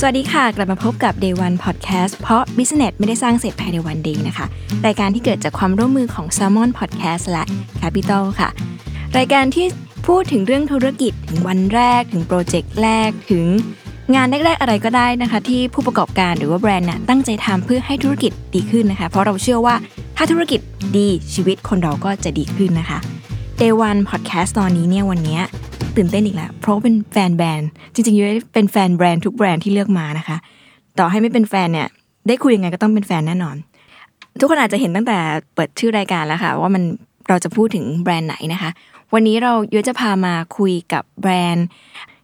สวัสดีค่ะ กลับมาพบกับ Day One Podcast เพราะ Business ไม่ได้สร้างเสร็จภายในวันเดียวนะคะ รายการที่เกิดจากความร่วมมือของ Salmon Podcast และ Capital ค่ะ รายการที่พูดถึงเรื่องธุรกิจถึงวันแรก ถึงโปรเจกต์แรกถึงงานแรกๆอะไรก็ได้นะคะ ที่ผู้ประกอบการหรือว่าแบรนด์น่ะตั้งใจทำเพื่อให้ธุรกิจดีขึ้นนะคะ เพราะเราเชื่อว่าถ้าธุรกิจดีชีวิตคนเราก็จะดีขึ้นนะคะ Day One Podcast ตอนนี้เนี่ยวันนี้ ตื่นเต้นอีกแล้ว เพราะเป็นแฟนแบรนด์จริงๆยุ้ยเป็นแฟนแบรนด์ทุกแบรนด์ที่เลือกมานะคะ ต่อให้ไม่เป็นแฟนเนี่ยได้คุยยังไงก็ต้องเป็นแฟนแน่นอน ทุกคนอาจจะเห็นตั้งแต่เปิดชื่อรายการแล้วค่ะ ว่ามันเราจะพูดถึงแบรนด์ไหนนะคะ วันนี้เรายุ้ยจะพามาคุยกับแบรนด์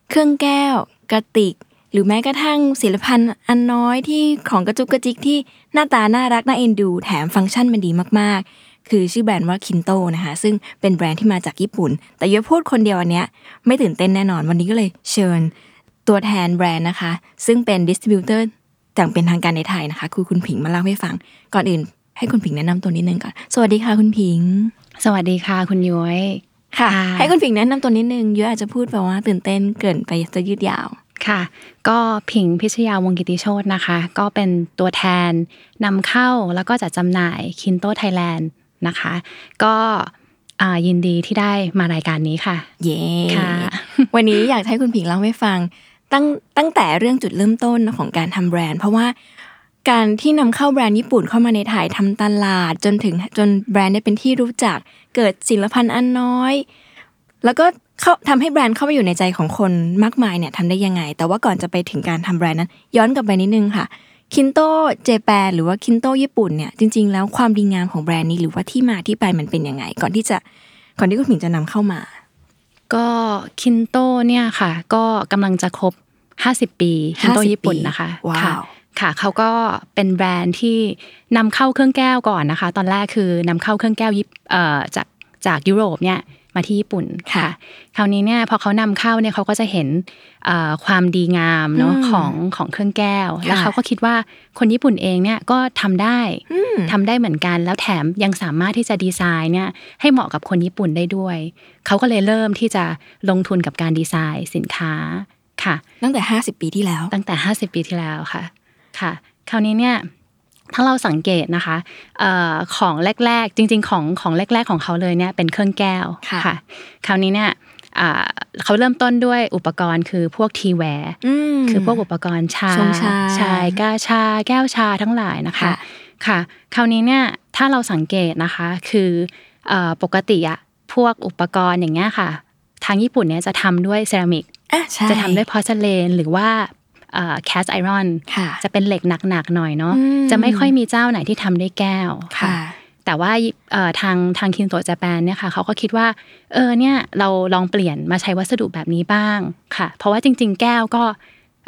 เครื่องแก้ว กระติก หรือแม้กระทั่งศิลปันอันน้อยที่ของกระจุกกระจิกที่หน้าตาน่ารักน่าเอ็นดู แถมฟังก์ชันมันดีมากๆ คือชื่อแบรนด์ว่าคินโตนะคะซึ่งเป็นแบรนด์ที่มาจากญี่ปุ่น แต่ยุ้ยพูดคนเดียวอันเนี้ยไม่ตื่นเต้นแน่นอนวันนี้ก็เลยเชิญตัวแทนแบรนด์นะคะ ซึ่งเป็น distributor อย่างเป็นทางการในไทยนะคะคือคุณผิงมาเล่าให้ฟังก่อนอื่น ให้คุณผิงแนะนำตัวนิดนึงก่อนสวัสดีค่ะคุณผิง สวัสดีค่ะคุณยุ้ยค่ะ ให้คุณผิงแนะนำตัวนิดนึงยุ้ยอาจจะพูดแบบว่าตื่นเต้นเกินไปจะยืดยาวค่ะ ก็ผิงพิชยาวงศ์กิติโชตนะคะ ก็เป็นตัวแทนนำเข้าแล้วก็จัดจำหน่าย KINTO Thailand นะคะ ก็อ่ายินดีที่ได้มารายการนี้ค่ะ เย้ค่ะวันนี้อยากให้คุณผิงเล่าให้ฟังตั้งตั้งแต่เรื่องจุดเริ่มต้นของการทำแบรนด์ เพราะว่าการที่นำเข้าแบรนด์ญี่ปุ่นเข้ามาในไทยทำตลาดจนถึงจนแบรนด์ได้เป็นที่รู้จัก เกิดศิลปันอันน้อย แล้วก็เข้าทำให้แบรนด์เข้ามาอยู่ในใจของคนมากมายเนี่ยทำได้ยังไง แต่ว่าก่อนจะไปถึงการทำแบรนด์นั้น ย้อนกลับไปนิดนึงค่ะ คินโตเจแปนหรือว่าคินโตญี่ปุ่นเนี่ยจริง ๆ แล้วความดีงามของแบรนด์นี้หรือว่าที่มาที่ไปมันเป็นยังไง ก่อนที่จะก่อนที่คุณผิงจะนำเข้ามา ก็คินโตเนี่ยค่ะ ก็กำลังจะครบ 50 ปีคินโต50ญี่ปุ่นนะคะว้าวค่ะค่ะเขาก็เป็นแบรนด์ที่นำเข้าเครื่องแก้วก่อนนะคะ ตอนแรกคือนำเข้าเครื่องแก้วญี่เอ่อจากจากยุโรปเนี่ย มาที่ญี่ปุ่นค่ะ คราวนี้เนี่ยพอเขานำเข้าเนี่ยเขาก็จะเห็นเอ่อความดีงามเนาะอืมของของเครื่องแก้ว แล้วค่ะเขาก็คิดว่าคนญี่ปุ่นเองเนี่ยก็ทำได้อืมทำได้เหมือนกัน แล้วแถมยังสามารถที่จะดีไซน์เนี่ยให้เหมาะกับคนญี่ปุ่นได้ด้วย เขาก็เลยเริ่มที่จะลงทุนกับการดีไซน์สินค้าค่ะ ตั้งแต่ 50 ปีที่แล้ว ตั้งแต่ 50 ปีที่แล้วค่ะค่ะ คราวนี้เนี่ย ถ้าเราสังเกตนะคะเอ่อของแรกๆ จริง ๆ ของของแรก ๆ ของเขาเลยเนี่ยเป็นเครื่องแก้วค่ะ คราวนี้เนี่ยอ่าเขาเริ่มต้นด้วยอุปกรณ์คือพวกทีแวร์อืมคือพวกอุปกรณ์ชาชงชาใช่กาชา แก้วชาทั้งหลายนะคะค่ะค่ะ คราวนี้เนี่ยถ้าเราสังเกตนะคะคือเอ่อปกติอะพวกอุปกรณ์อย่างเงี้ยค่ะ ทางญี่ปุ่นเนี่ยจะทำด้วยเซรามิกอะใช่จะทำด้วย porcelain หรือว่า cast iron ค่ะจะเป็นเหล็กหนักๆหน่อยเนาะอืมจะไม่ค่อยมีเจ้าไหนที่ทำด้วยแก้วค่ะแต่ว่าเอ่อทางทาง KINTO ญี่ปุ่นเนี่ยค่ะเขาก็คิดว่าเออเนี่ยเราลองเปลี่ยนมาใช้วัสดุแบบนี้บ้างค่ะ เพราะว่าจริง ๆ แก้วก็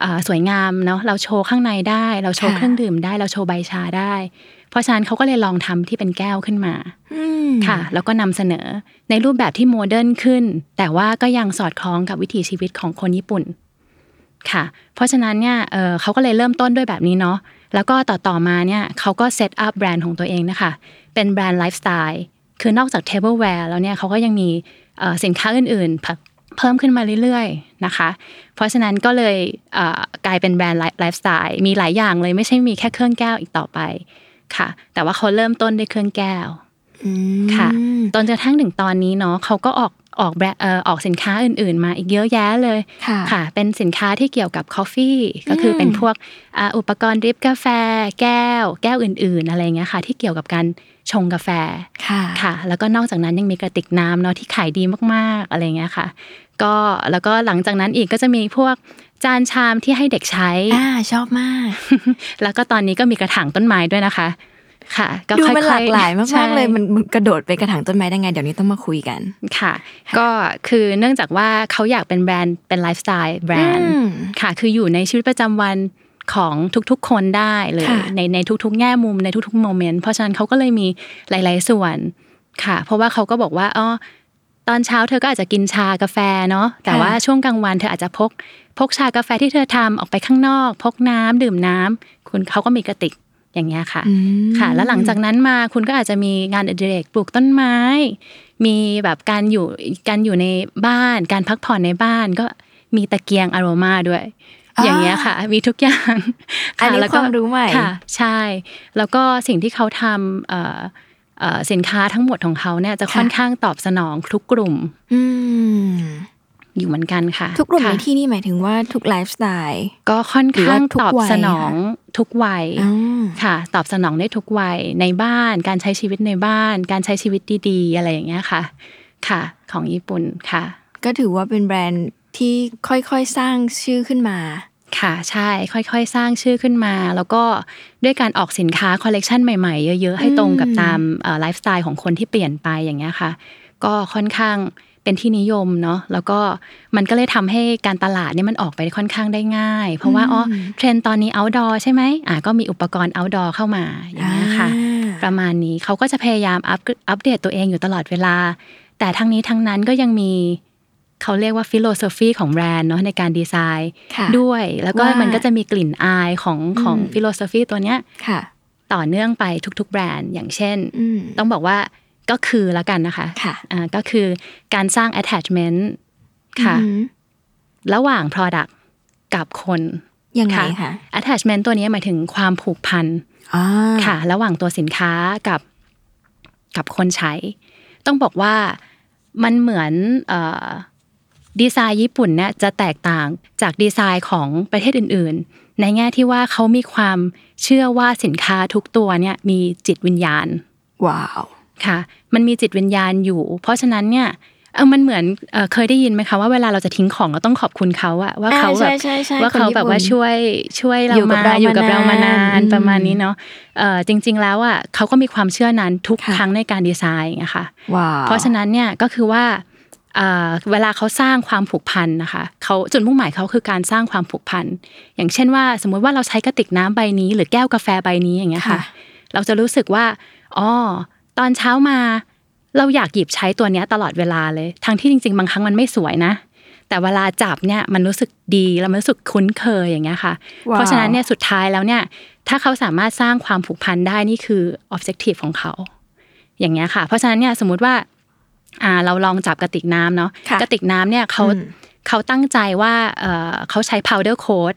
เอ่อสวยงามเนาะเราโชว์ข้างในได้ เราโชว์ค่ะเครื่องดื่มได้ เราโชว์ใบชาได้ เพราะฉะนั้นเขาก็เลยลองทำที่เป็นแก้วขึ้นมาอืมค่ะ แล้วก็นำเสนอในรูปแบบที่โมเดิร์นขึ้น แต่ว่าก็ยังสอดคล้องกับวิถีชีวิตของคนญี่ปุ่น ค่ะ เพราะฉะนั้นเนี่ยเอ่อเขาก็เลยเริ่มต้นด้วยแบบนี้เนาะแล้วก็ต่อต่อมาเนี่ยเขาก็ set up แบรนด์ของตัวเองนะคะเป็นแบรนด์ไลฟ์สไตล์คือนอกจาก tableware แล้วเนี่ยเขาก็ยังมีเอ่อสินค้าอื่นๆเพิ่มเพิ่มขึ้นมาเรื่อยๆนะคะ เพราะฉะนั้นก็เลยเอ่อกลายเป็นแบรนด์ไลฟ์สไตล์มีหลายอย่างเลยไม่ใช่มีแค่เครื่องแก้วอีกต่อไปค่ะ แต่ว่าเขาเริ่มต้นด้วยเครื่องแก้วอืมค่ะจนกระทั่งถึงตอนนี้เนาะเขาก็ออก ออกแบรนด์เอ่อออกสินค้าอื่น ๆ มาอีกเยอะแยะเลยค่ะค่ะ เป็นสินค้าที่เกี่ยวกับกาแฟก็คือเป็นพวกอ่าอุปกรณ์ดริปกาแฟ แก้ว แก้วอื่น ๆ อะไรเงี้ยค่ะ ที่เกี่ยวกับการชงกาแฟค่ะค่ะ แล้วก็นอกจากนั้นยังมีกระติกน้ำเนาะที่ขายดีมาก ๆ อะไรเงี้ยค่ะ ก็แล้วก็หลังจากนั้นอีกก็จะมีพวกจานชามที่ให้เด็กใช้อ่าชอบมาก แล้วก็ตอนนี้ก็มีกระถางต้นไม้ด้วยนะคะ ค่ะก็ดูค่อยๆมันหลากหลายมากใช่ๆเลยมันมันกระโดดไปกระถางต้นไม้ได้ไง เดี๋ยวนี้ต้องมาคุยกันค่ะ ก็คือเนื่องจากว่าเขาอยากเป็นแบรนด์เป็นไลฟ์สไตล์แบรนด์อืมค่ะ คืออยู่ในชีวิตประจำวันของทุกๆคนได้เลยค่ะในในทุกๆ แง่มุมในทุกๆโมเมนต์เพราะฉะนั้นเขาก็เลยมีหลาย ๆส่วนค่ะ เพราะว่าเขาก็บอกว่าอ๋อตอนเช้าเธอก็อาจจะกินชากาแฟเนาะแต่ค่ะว่าช่วงกลางวันเธออาจจะพก พกชากาแฟที่เธอทำออกไปข้างนอก พกน้ำดื่มน้ำคุณเขาก็มีกระติก อย่างเงี้ยค่ะอืมค่ะ แล้วหลังจากนั้นมาคุณก็อาจจะมีงานอดิเรกปลูกต้นไม้ มีแบบการอยู่การอยู่ในบ้าน การพักผ่อนในบ้านก็มีตะเกียงอโรมาด้วยอ่าอย่างเงี้ยค่ะ มีทุกอย่างอันนี้แล้วก็ความรู้ใหม่ค่ะ ใช่ แล้วก็สิ่งที่เขาทำเอ่อเอ่อสินค้าทั้งหมดของเขาเนี่ยจะค่ะค่อนข้างตอบสนองทุกกลุ่ม อืมอยู่เหมือนกันค่ะ ทุกกลุ่มในค่ะที่นี่หมายถึงว่าทุกไลฟ์สไตล์ก็ค่อนข้างหรือว่าทุกตอบวัยสนองทุกวัยอ๋อค่ะ ตอบสนองได้ทุกวัยในบ้านการใช้ชีวิตในบ้าน การใช้ชีวิตดีๆ อะไรอย่างเงี้ยค่ะ ค่ะ ของญี่ปุ่นค่ะ ก็ถือว่าเป็นแบรนด์ที่ค่อยๆสร้างชื่อขึ้นมาค่ะใช่ค่อยๆ สร้างชื่อขึ้นมา แล้วก็ด้วยการออกสินค้าคอลเลกชันใหม่ๆ เยอะๆ ให้ตรงกับอืมตามไลฟ์สไตล์ของคนที่เปลี่ยนไปอย่างเงี้ยค่ะ ก็ค่อนข้าง เป็นที่นิยมเนาะแล้วก็มันก็เลยทำให้การตลาดเนี่ยมันออกไปค่อนข้างได้ง่าย เพราะว่าอ๋อเทรนด์ตอนนี้ outdoor ใช่ไหมอะก็มีอุปกรณ์ outdoor เข้ามาอย่างเงี้ยค่ะอ่าประมาณนี้เขาก็จะพยายามอัปอัปเดตตัวเองอยู่ตลอดเวลา แต่ทั้งนี้ทั้งนั้นก็ยังมีเขาเรียกว่า philosophy ของแบรนด์เนาะในการดีไซน์ค่ะด้วย แล้วก็ว่ามันมันก็จะมีกลิ่นอายของของ philosophy ตัวเนี้ยค่ะต่อเนื่องไปทุกๆ แบรนด์อย่างเช่นอืมต้องบอกว่า ก็คือละกันนะคะค่ะอ่าก็คือการสร้าง attachment ค่ะอืมระหว่าง product กับคนยังไงค่ะคะ attachment ตัวนี้หมายถึงความผูกพันอ่าค่ะ ระหว่างตัวสินค้ากับกับคนใช้ ต้องบอกว่ามันเหมือนเอ่อดีไซน์ญี่ปุ่นเนี่ยจะแตกต่างจากดีไซน์ของประเทศอื่น ๆ ในแง่ที่ว่าเขามีความเชื่อว่าสินค้าทุกตัวเนี่ยมีจิตวิญญาณ ว้าว ค่ะ มันมีจิตวิญญาณอยู่ เพราะฉะนั้นเนี่ยเออมันเหมือนเอ่อเคยได้ยินไหมคะว่าเวลาเราจะทิ้งของเราต้องขอบคุณเขาอะว่าเขาแบบอ่าใช่ใช่ใช่ว่าเขาคนญี่ปุ่นแบบว่าช่วยช่วยเราอยู่กับมาเราอยู่กับเรามานานมานานประมาณนี้เนาะเอ่อจริง ๆ แล้วอะเขาก็มีความเชื่อนั้นทุกค่ะครั้งในการดีไซน์นะคะว้าวเพราะฉะนั้นเนี่ยก็คือว่าเอ่อเวลาเขาสร้างความผูกพันนะคะเขาจุดมุ่งหมายเขาคือการสร้างความผูกพันอย่างเช่นว่า สมมุติว่าเราใช้กระติกน้ำใบนี้ หรือแก้วกาแฟใบนี้อย่างเงี้ยค่ะค่ะเราจะรู้สึกว่าอ๋อ ตอนเช้ามาเราอยากหยิบใช้ตัวเนี้ยตลอดเวลาเลย ทั้งที่จริง ๆ บางครั้งมันไม่สวยนะ แต่เวลาจับเนี่ยมันรู้สึกดีแล้วมันรู้สึกคุ้นเคยอย่างเงี้ยค่ะว้าวเพราะฉะนั้นเนี่ยสุดท้ายแล้วเนี่ย ถ้าเขาสามารถสร้างความผูกพันได้นี่คือ objective ของเขา อย่างเงี้ยค่ะ เพราะฉะนั้นเนี่ยสมมุติว่า อ่าเราลองจับกระติกน้ำเนาะค่ะกระติกน้ำเนี่ยเขาอืมเขาตั้งใจว่าเออเขาใช้ powder coat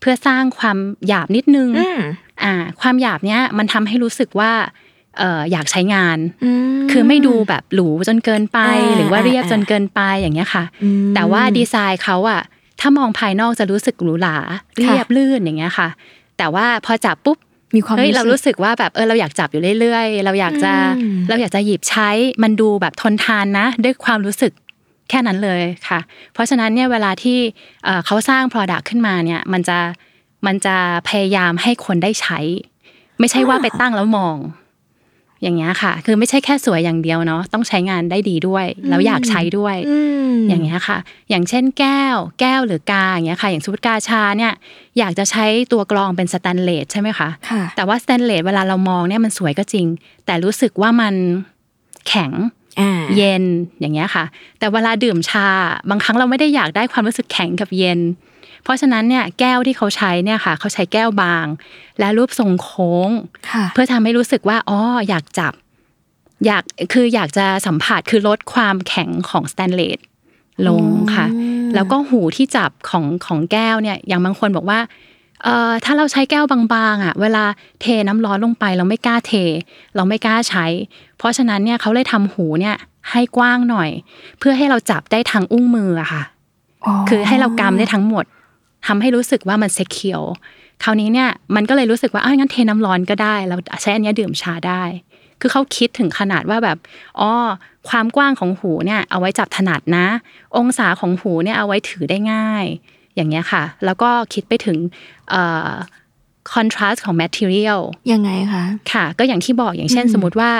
เพื่อสร้างความหยาบนิดนึงอืมอ่า ความหยาบเนี้ยมันทำให้รู้สึกว่าเอออยากใช้งานอืมคือไม่ดูแบบหรูจนเกินไปอ่าหรือว่าเรียบอ่าจนเกินไปอย่างเงี้ยค่ะอืมแต่ว่าดีไซน์เขาอะถ้ามองภายนอกจะรู้สึกหรูหราเรียบลื่นอย่างเงี้ยค่ะ แต่ว่าพอจับปุ๊บมีความเฮ้ยเราสึกรู้สึกว่าแบบเออเราอยากจับอยู่เรื่อยๆ เราอยากจะอืมเราอยากจะหยิบใช้มันดูแบบทนทานนะ ด้วยความรู้สึกแค่นั้นเลยค่ะ เพราะฉะนั้นเนี่ยเวลาที่เอ่อเขาสร้าง Product ขึ้นมาเนี่ยมันจะมันจะพยายามให้คนได้ใช้ ไม่ใช่ว่าไปตั้งแล้วมอง อย่างเงี้ยค่ะ คือไม่ใช่แค่สวยอย่างเดียวเนาะต้องใช้งานได้ดีด้วยแล้วอยากใช้ด้วยอืมอย่างเงี้ยค่ะ อย่างเช่นแก้ว แก้วหรือกาอย่างเงี้ยค่ะ อย่างสมมติกาชาเนี่ยอยากจะใช้ตัวกรองเป็นสแตนเลสใช่ไหมคะค่ะแต่ว่าสแตนเลสเวลาเรามองเนี่ยมันสวยก็จริง แต่รู้สึกว่ามันแข็งอ่าเย็นอย่างเงี้ยค่ะ แต่เวลาดื่มชาบางครั้งเราไม่ได้อยากได้ความรู้สึกแข็งกับเย็น เพราะฉะนั้นเนี่ยแก้วที่เขาใช้เนี่ยค่ะเขาใช้แก้วบาง และรูปทรงโค้งค่ะเพื่อทำให้รู้สึกว่าอ๋ออยากจับ อยากคืออยากจะสัมผัสคือลดความแข็งของสแตนเลสลงค่ะอืมแล้วก็หูที่จับของของแก้วเนี่ยอย่างบางคนบอกว่าเอ่อถ้าเราใช้แก้วบางๆอะ เวลาเทน้ำร้อนลงไป เราไม่กล้าเท เราไม่กล้าใช้ เพราะฉะนั้นเนี่ยเขาเลยทำหูเนี่ยให้กว้างหน่อย เพื่อให้เราจับได้ทางอุ้งมืออะค่ะ คือให้เรากำได้ทั้งหมด ทำให้รู้สึกว่ามันเซคิวคราวนี้เนี่ยมันก็เลยรู้สึกว่าอ้าวงั้นเทน้ำร้อนก็ได้เราใช้อันเนี้ยดื่มชาได้ คือเขาคิดถึงขนาดว่าแบบอ๋อความกว้างของหูเนี่ยเอาไว้จับถนัดนะ องศาของหูเนี่ยเอาไว้ถือได้ง่าย อย่างเงี้ยค่ะ แล้วก็คิดไปถึงคอนทราสต์ของ material ยังไงคะ ค่ะ ก็อย่างที่บอกอย่างเช่นอืมสมมติว่า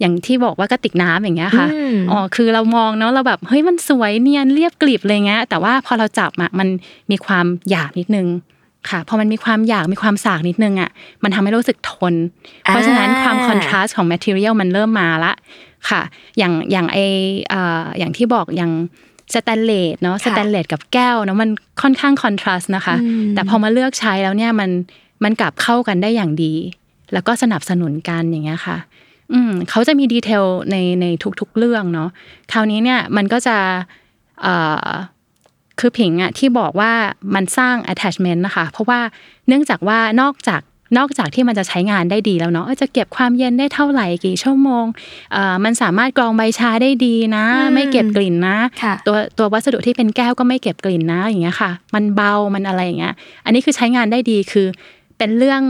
อย่างที่บอกว่ากระติกน้ำอย่างเงี้ยค่ะอืมอ๋อคือเรามองเนาะเราแบบเฮ้ยมันสวยเนียนเรียบกลีบเลยเงี้ยแต่ว่าพอเราจับอะมันมีความหยาบนิดนึงค่ะพอมันมีความอยากมีความสากนิดนึงอะมันทำให้รู้สึกทน เพราะฉะนั้นความคอนทราสต์ของ material มันเริ่มมาละค่ะ อย่างอย่างไอเอ่ออย่างที่บอกอย่างสแตนเลสเนาะสแตนเลสกับแก้วเนาะมันค่อนข้างคอนทราสต์นะคะ แต่พอมาเลือกใช้แล้วเนี่ยมันมันกลับเข้ากันได้อย่างดี แล้วก็สนับสนุนกันอย่างเงี้ยค่ะ อืมเขาจะมีดีเทลในในทุกๆเรื่องเนาะคราวนี้เนี่ยมันก็จะเอ่อคือผิงอะที่บอกว่ามันสร้าง attachment นะคะ เพราะว่าเนื่องจากว่านอกจากนอกจากที่มันจะใช้งานได้ดีแล้วเนาะเออจะเก็บความเย็นได้เท่าไหร่กี่ชั่วโมงเอ่อมันสามารถกรองใบชาได้ดีนะ ไม่เก็บกลิ่นนะค่ะตัวตัววัสดุที่เป็นแก้วก็ไม่เก็บกลิ่นนะอย่างเงี้ยค่ะ มันเบามันอะไรอย่างเงี้ยอันนี้คือใช้งานได้ดีคือเป็นเรื่อง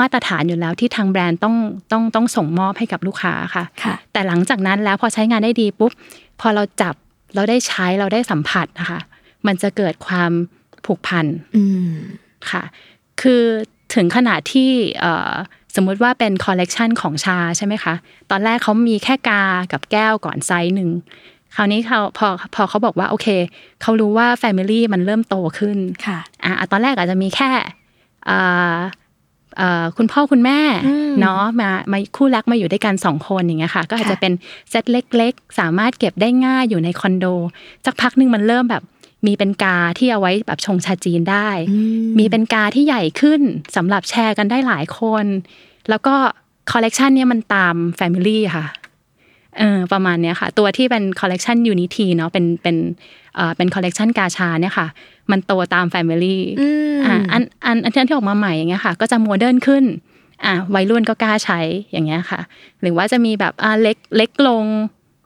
มาตรฐานอยู่แล้วที่ทางแบรนด์ต้องต้องต้องส่งมอบให้กับลูกค้าค่ะค่ะ แต่หลังจากนั้นแล้วพอใช้งานได้ดีปุ๊บพอเราจับเราได้ใช้เราได้สัมผัสนะคะ มันจะเกิดความผูกพันอืมค่ะ คือถึงขนาดที่เอ่อสมมุติว่าเป็นคอลเลกชันของชาใช่ไหมคะ ตอนแรกเขามีแค่กากับแก้วก่อนไซส์หนึ่งคราวนี้เขาพอพอเขาบอกว่าโอเคเขารู้ว่า Family มันเริ่มโตขึ้นค่ะอะตอนแรกอาจจะมีแค่อ่าเอ่อ คุณพ่อคุณแม่อืมเนาะมามาคู่รักมาอยู่ด้วยกันสองคนอย่างเงี้ยค่ะ ก็อาจจะค่ะเป็นเซตเล็ก ๆ สามารถเก็บได้ง่ายอยู่ในคอนโดสักพักหนึ่งมันเริ่มแบบมีเป็นกาที่เอาไว้แบบชงชาจีนได้อืมมีเป็นกาที่ใหญ่ขึ้นสำหรับแชร์กันได้หลายคน แล้วก็คอลเลกชันเนี้ยมันตาม Family ค่ะเออประมาณเนี้ยค่ะ ตัวที่เป็นคอลเลกชัน UNITEA เนาะเป็นเป็น เอ่อเป็นคอลเลกชันกาชาเนี่ยค่ะ มันโตตาม Family อืมอ่าอันอันอันที่ออกมาใหม่อย่างเงี้ยค่ะ ก็จะโมเดิร์นขึ้นอ่าวัยรุ่นก็กล้าใช้อย่างเงี้ยค่ะ หรือว่าจะมีแบบอ่าเล็กเล็กลง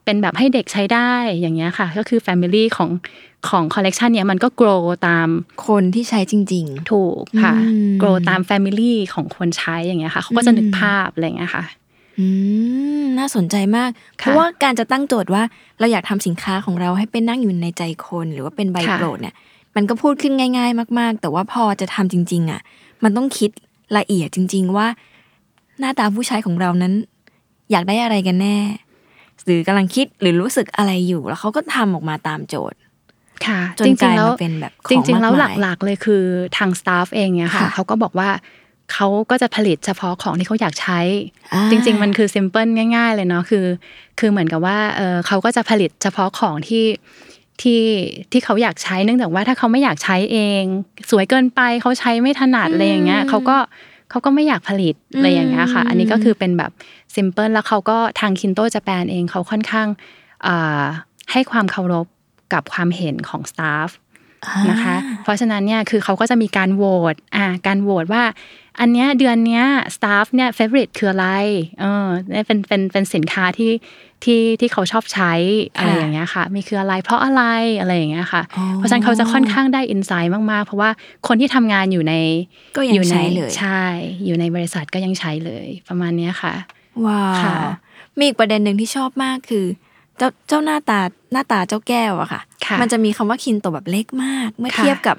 เป็นแบบให้เด็กใช้ได้อย่างเงี้ยค่ะ ก็คือ Family ของของคอลเลกชันเนี้ยมันก็ grow ตามคนที่ใช้จริงถูกค่ะอืม grow ตาม family ของคนใช้อย่างเงี้ยค่ะเขาก็จะนึกภาพอะไรอย่างเงี้ยค่ะๆ อืมน่าสนใจมาก เพค่ะราะว่าการจะตั้งโจทย์ว่าเราอยากทำสินค้าของเราให้เป็นนั่งอยู่ในใจคน หรือว่าเป็นใบค่ะโปรดเนี่ย มันก็พูดขึ้นง่าย ๆ มาก ๆ แต่ว่าพอจะทำจริง ๆ อะ มันต้องคิดละเอียดจริง ๆ ว่า หน้าตาผู้ใช้ของเรานั้น อยากได้อะไรกันแน่ หรือกำลังคิดหรือรู้สึกอะไรอยู่ แล้วเขาก็ทำออกมาตามโจทย์ค่ะจนจกริลางยๆแล้วมาเป็นแบบของจริง ๆ แล้วมากมายหลักๆเลยคือทาง staff เองเนี่ยค่ะค่ะเขาก็บอกว่า เขาก็จะผลิตเฉพาะของที่เขาอยากใช้อ่าจริง ๆ มันคือ simple ง่าย ๆ เลยเนาะคือ คือเหมือนกับว่าเออเขาก็จะผลิตเฉพาะของที่ที่ที่เขาอยากใช้เนื่องจากว่าถ้าเขาไม่อยากใช้เอง สวยเกินไปเขาใช้ไม่ถนัดอะไรอย่างเงี้ยเขาก็เขาก็ไม่อยากผลิตอะไรอย่างเงี้ยค่ะ อันนี้ก็คือเป็นแบบ simple แล้วเขาก็ทางคินโตจแปนเองเขาค่อนข้างอ่าให้ความเคารพกับความเห็นของ staff นะคะ เพราะฉะนั้นเนี่ยคือเขาก็จะมีการโหวตอ่าการโหวตว่า อันเนี้ยเดือนเนี้ย staff เนี่ย favorite คืออะไรเออเนี่ยเป็นเป็นเป็นสินค้าที่ที่ที่เขาชอบใช้อะไรอย่างเงี้ยค่ะมีคืออะไรเพราะอะไรอะไรอย่างเงี้ยค่ะอ๋อเพราะฉะนั้นเขาจะค่อนข้างได้ insight มากๆ เพราะว่าคนที่ทำงานอยู่ในก็ยังอยู่ในใช้เลยใช่ อยู่ในบริษัทก็ยังใช้เลยประมาณเนี้ยค่ะว้าวค่ะมีอีกประเด็นหนึ่งที่ชอบมากคือ เจ้าเจ้าหน้าตาหน้าตาเจ้าแก้วอะค่ะค่ะมันจะมีคำว่าคินโตแบบเล็กมาก เมื่อค่ะเทียบกับ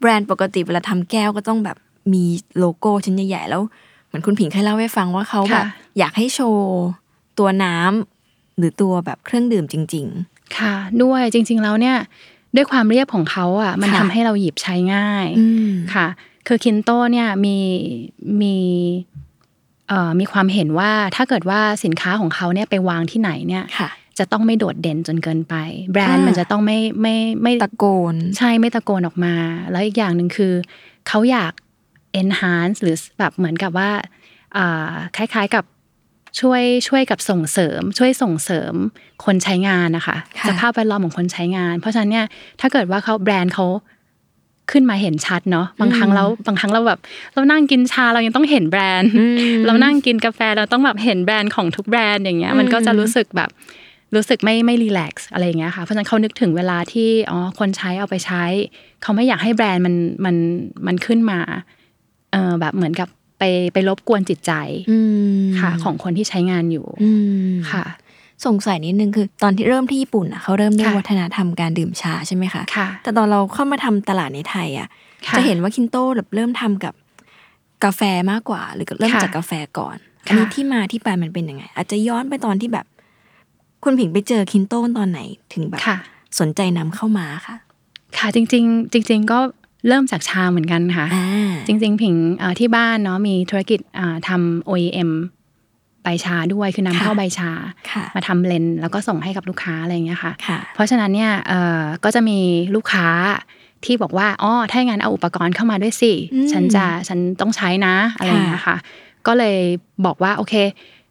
แบรนด์ปกติเวลาทำแก้วก็ต้องแบบ มีโลโก้ชิ้นใหญ่ๆแล้วเหมือนคุณผิงเคยเล่าให้ฟังว่าเขาแบบอยากให้โชว์ตัวน้ำหรือตัวแบบเครื่องดื่มจริงค่ะ ด้วยจริง ๆ แล้วเนี่ย ด้วยความเรียบของเขาอะ มันค่ะทำให้เราหยิบใช้ง่ายๆอืมค่ะ คือคินโตเนี่ยมีมีเอ่อมีความเห็นว่าถ้าเกิดว่าสินค้าของเขาเนี่ยไปวางที่ไหนเนี่ยค่ะจะต้องไม่โดดเด่นจนเกินไป แบรนด์อ่ามัมันจะต้องไม่ไม่ไม่ตะโกน ใช่ไม่ตะโกนออกมา แล้วอีกอย่างหนึ่งคือ เขาอยาก enhance หรือแบบเหมือนกับว่าอ่าคล้ายๆกับช่วยช่วยกับส่งเสริม ช่วยส่งเสริมคนใช้งานนะคะค่ะสภาพแวดล้อมของคนใช้งาน เพราะฉะนั้นเนี่ยถ้าเกิดว่าเขาแบรนด์เขาขึ้นมาเห็นชัดเนาะบางครั้งเราบางครั้งเราแบบเรานั่งกินชาเรายังต้องเห็นแบรนด์ เรานั่งกินกาแฟเราต้องแบบเห็นแบรนด์ของทุกแบรนด์อย่างเงี้ยมันก็จะรู้สึกแบบรู้สึกไม่ไม่รีแลกซ์อะไรอย่างเงี้ยค่ะเพราะฉะนั้นเขานึกถึงเวลาที่อ๋อคนใช้เอาไปใช้ เขาไม่อยากให้แบรนด์มันมันมันขึ้นมาเออ แบบเหมือนกับไปไปรบกวนจิตใจอืมค่ะ ของคนที่ใช้งานอยู่อืมค่ะ สงสัยนิดนึงคือ ตอนที่เริ่มที่ญี่ปุ่นอะเขาเริ่มด้วยค่ะวัฒนธรรมการดื่มชาใช่ไหมคะค่ะแต่ตอนเราเข้ามาทำตลาดในไทยอะค่ะจะเห็นว่าคินโต้แบบเริ่มทำกับกาแฟมากกว่า หรือเริ่มค่ะจากกาแฟก่อนค่ะอันนี้ที่มาที่ไปมันเป็นยังไง อาจจะย้อนไปตอนที่แบบ คุณผิงไปเจอคินโต้ตอนไหนถึงแบบค่ะสนใจนำเข้ามาค่ะ ค่ะจริง ๆ จริง ๆ ก็ เริ่มจากชาเหมือนกันค่ะอ่าจริง ๆ ผิงเอ่อที่บ้านเนาะมีธุรกิจอ่าทำ OEM ใบชาด้วยคือนำเข้าใบชาค่ะมาทำเลนส์แล้วก็ส่งให้กับลูกค้าอะไรอย่างเงี้ยค่ะค่ะเพราะฉะนั้นเนี่ยเอ่อก็จะมีลูกค้าที่บอกว่าอ๋อถ้าอย่างนั้นเอาอุปกรณ์เข้ามาด้วยสิอืมฉันจะฉันต้องใช้นะอะไรอย่างเงี้ยค่ะ ก็เลยบอกว่าโอเค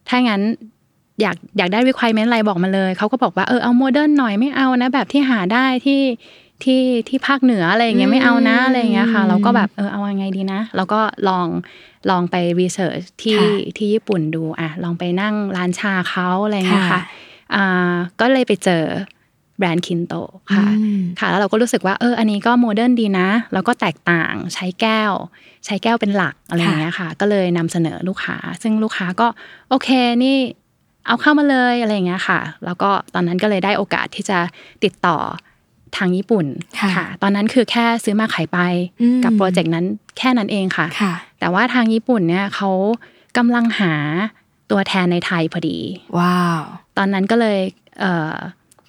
ถ้างั้นอยากอยากได้ requirement อะไรบอกมาเลย เขาก็บอกว่าเออเอาโมเดิร์นหน่อยไม่เอานะ แบบที่หาได้ที่ ที่ที่ภาคเหนืออะไรอย่างเงี้ยไม่เอานะอะไรอย่างเงี้ยค่ะ เราก็แบบเออเอายังไงดีนะ เราก็ลองลองไป research ที่ค่ะที่ญี่ปุ่นดูอะลองไปนั่งร้านชาเขาอะไรอย่างเงี้ยค่ะค่ะอ่าก็เลยไปเจอแบรนด์ KINTO ค่ะอืมค่ะแล้วเราก็รู้สึกว่าเอออันนี้ก็โมเดิร์นดีนะ แล้วก็แตกต่างใช้แก้ว ใช้แก้วเป็นหลักอะไรอย่างเงี้ยค่ะ ก็เลยนำเสนอลูกค้า ซึ่งลูกค้าก็โอเคนี่เอาเข้ามาเลยอะไรอย่างเงี้ยค่ะ แล้วก็ตอนนั้นก็เลยได้โอกาสที่จะติดต่อ ทางญี่ปุ่นค่ะ ตอนนั้นคือแค่ซื้อมาขายไปอืมกับโปรเจกต์นั้นแค่นั้นเองค่ะค่ะ แต่ว่าทางญี่ปุ่นเนี่ยเขากำลังหาตัวแทนในไทยพอดี ว้าว ตอนนั้นก็เลยเอ่อ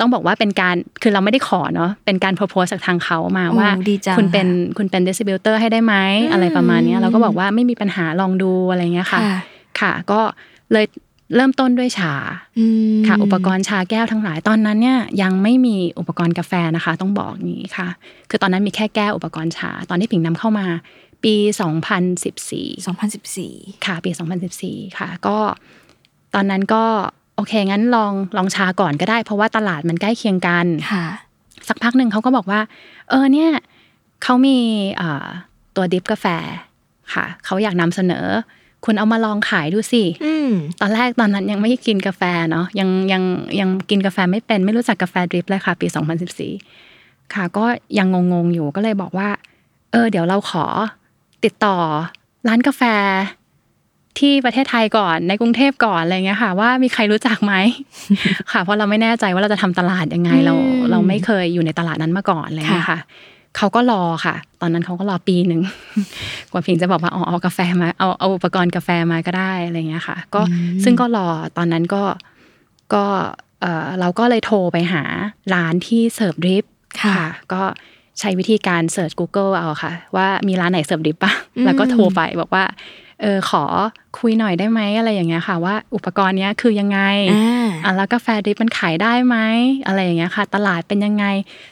ต้องบอกว่าเป็นการคือเราไม่ได้ขอเนาะเป็นการ propose จากทางเขามาโอ้ว่าดีจังคุณเป็นค่ะคุณเป็น distributor ให้ได้ไหมอืมอะไรประมาณเนี้ยเราก็บอกว่าไม่มีปัญหาลองดูอะไรเงี้ยค่ะ ค่ะค่ะก็เลย เริ่มต้นด้วยชาอืมค่ะ อุปกรณ์ชาแก้วทั้งหลายตอนนั้นเนี่ยยังไม่มีอุปกรณ์กาแฟนะคะ ต้องบอกอย่างนี้ค่ะ คือตอนนั้นมีแค่แก้วอุปกรณ์ชา ตอนที่ผิงนำเข้ามา ปี 2014 2014 ค่ะ ปี 2014 ค่ะ ก็ตอนนั้นก็โอเคงั้นลองลองชาก่อนก็ได้ เพราะว่าตลาดมันใกล้เคียงกันค่ะ สักพักหนึ่งเขาก็บอกว่า เออเนี่ยเขามีเอ่อตัวดิฟกาแฟค่ะเขาอยากนำเสนอ คุณเอามาลองขายดูสิอืมตอนแรกตอนนั้นยังไม่กินกาแฟเนาะยังยังยังกินกาแฟไม่เป็นไม่รู้จักกาแฟดริปเลยค่ะ ปี 2014 ค่ะ ก็ยังงงๆอยู่ก็เลยบอกว่า เออ เดี๋ยวเราขอติดต่อร้านกาแฟที่ประเทศไทยก่อนในกรุงเทพก่อนอะไรเงี้ยค่ะ ว่ามีใครรู้จักไหมค่ะ เพราะเราไม่แน่ใจว่าเราจะทำตลาดยังไงเราอืมเราไม่เคยอยู่ในตลาดนั้นมาก่อนอะไรเงี้ยค่ะค่ะ เขาก็รอค่ะ ตอนนั้นเขาก็รอปีหนึ่งกว่าพิงจะบอกว่าอ๋อเอากาแฟมาเอาเอาอุปกรณ์กาแฟมาก็ได้อะไรเงี้ยค่ะ ก็ซึ่งก็รอตอนนั้นก็ก็เออเราก็เลยโทรไปหาร้านที่เสิร์ฟดริปค่ะ ก็ใช้วิธีการ search Google เอาค่ะ ว่ามีร้านไหนเสิร์ฟดริปป่ะอืมแล้วก็โทรไปบอกว่า เออขอคุยหน่อยได้ไหมอะไรอย่างเงี้ยค่ะ ว่าอุปกรณ์เนี้ยคือยังไงอ่าอะแล้วกาแฟดริปมันขายได้ไหมอะไรอย่างเงี้ยค่ะ ตลาดเป็นยังไง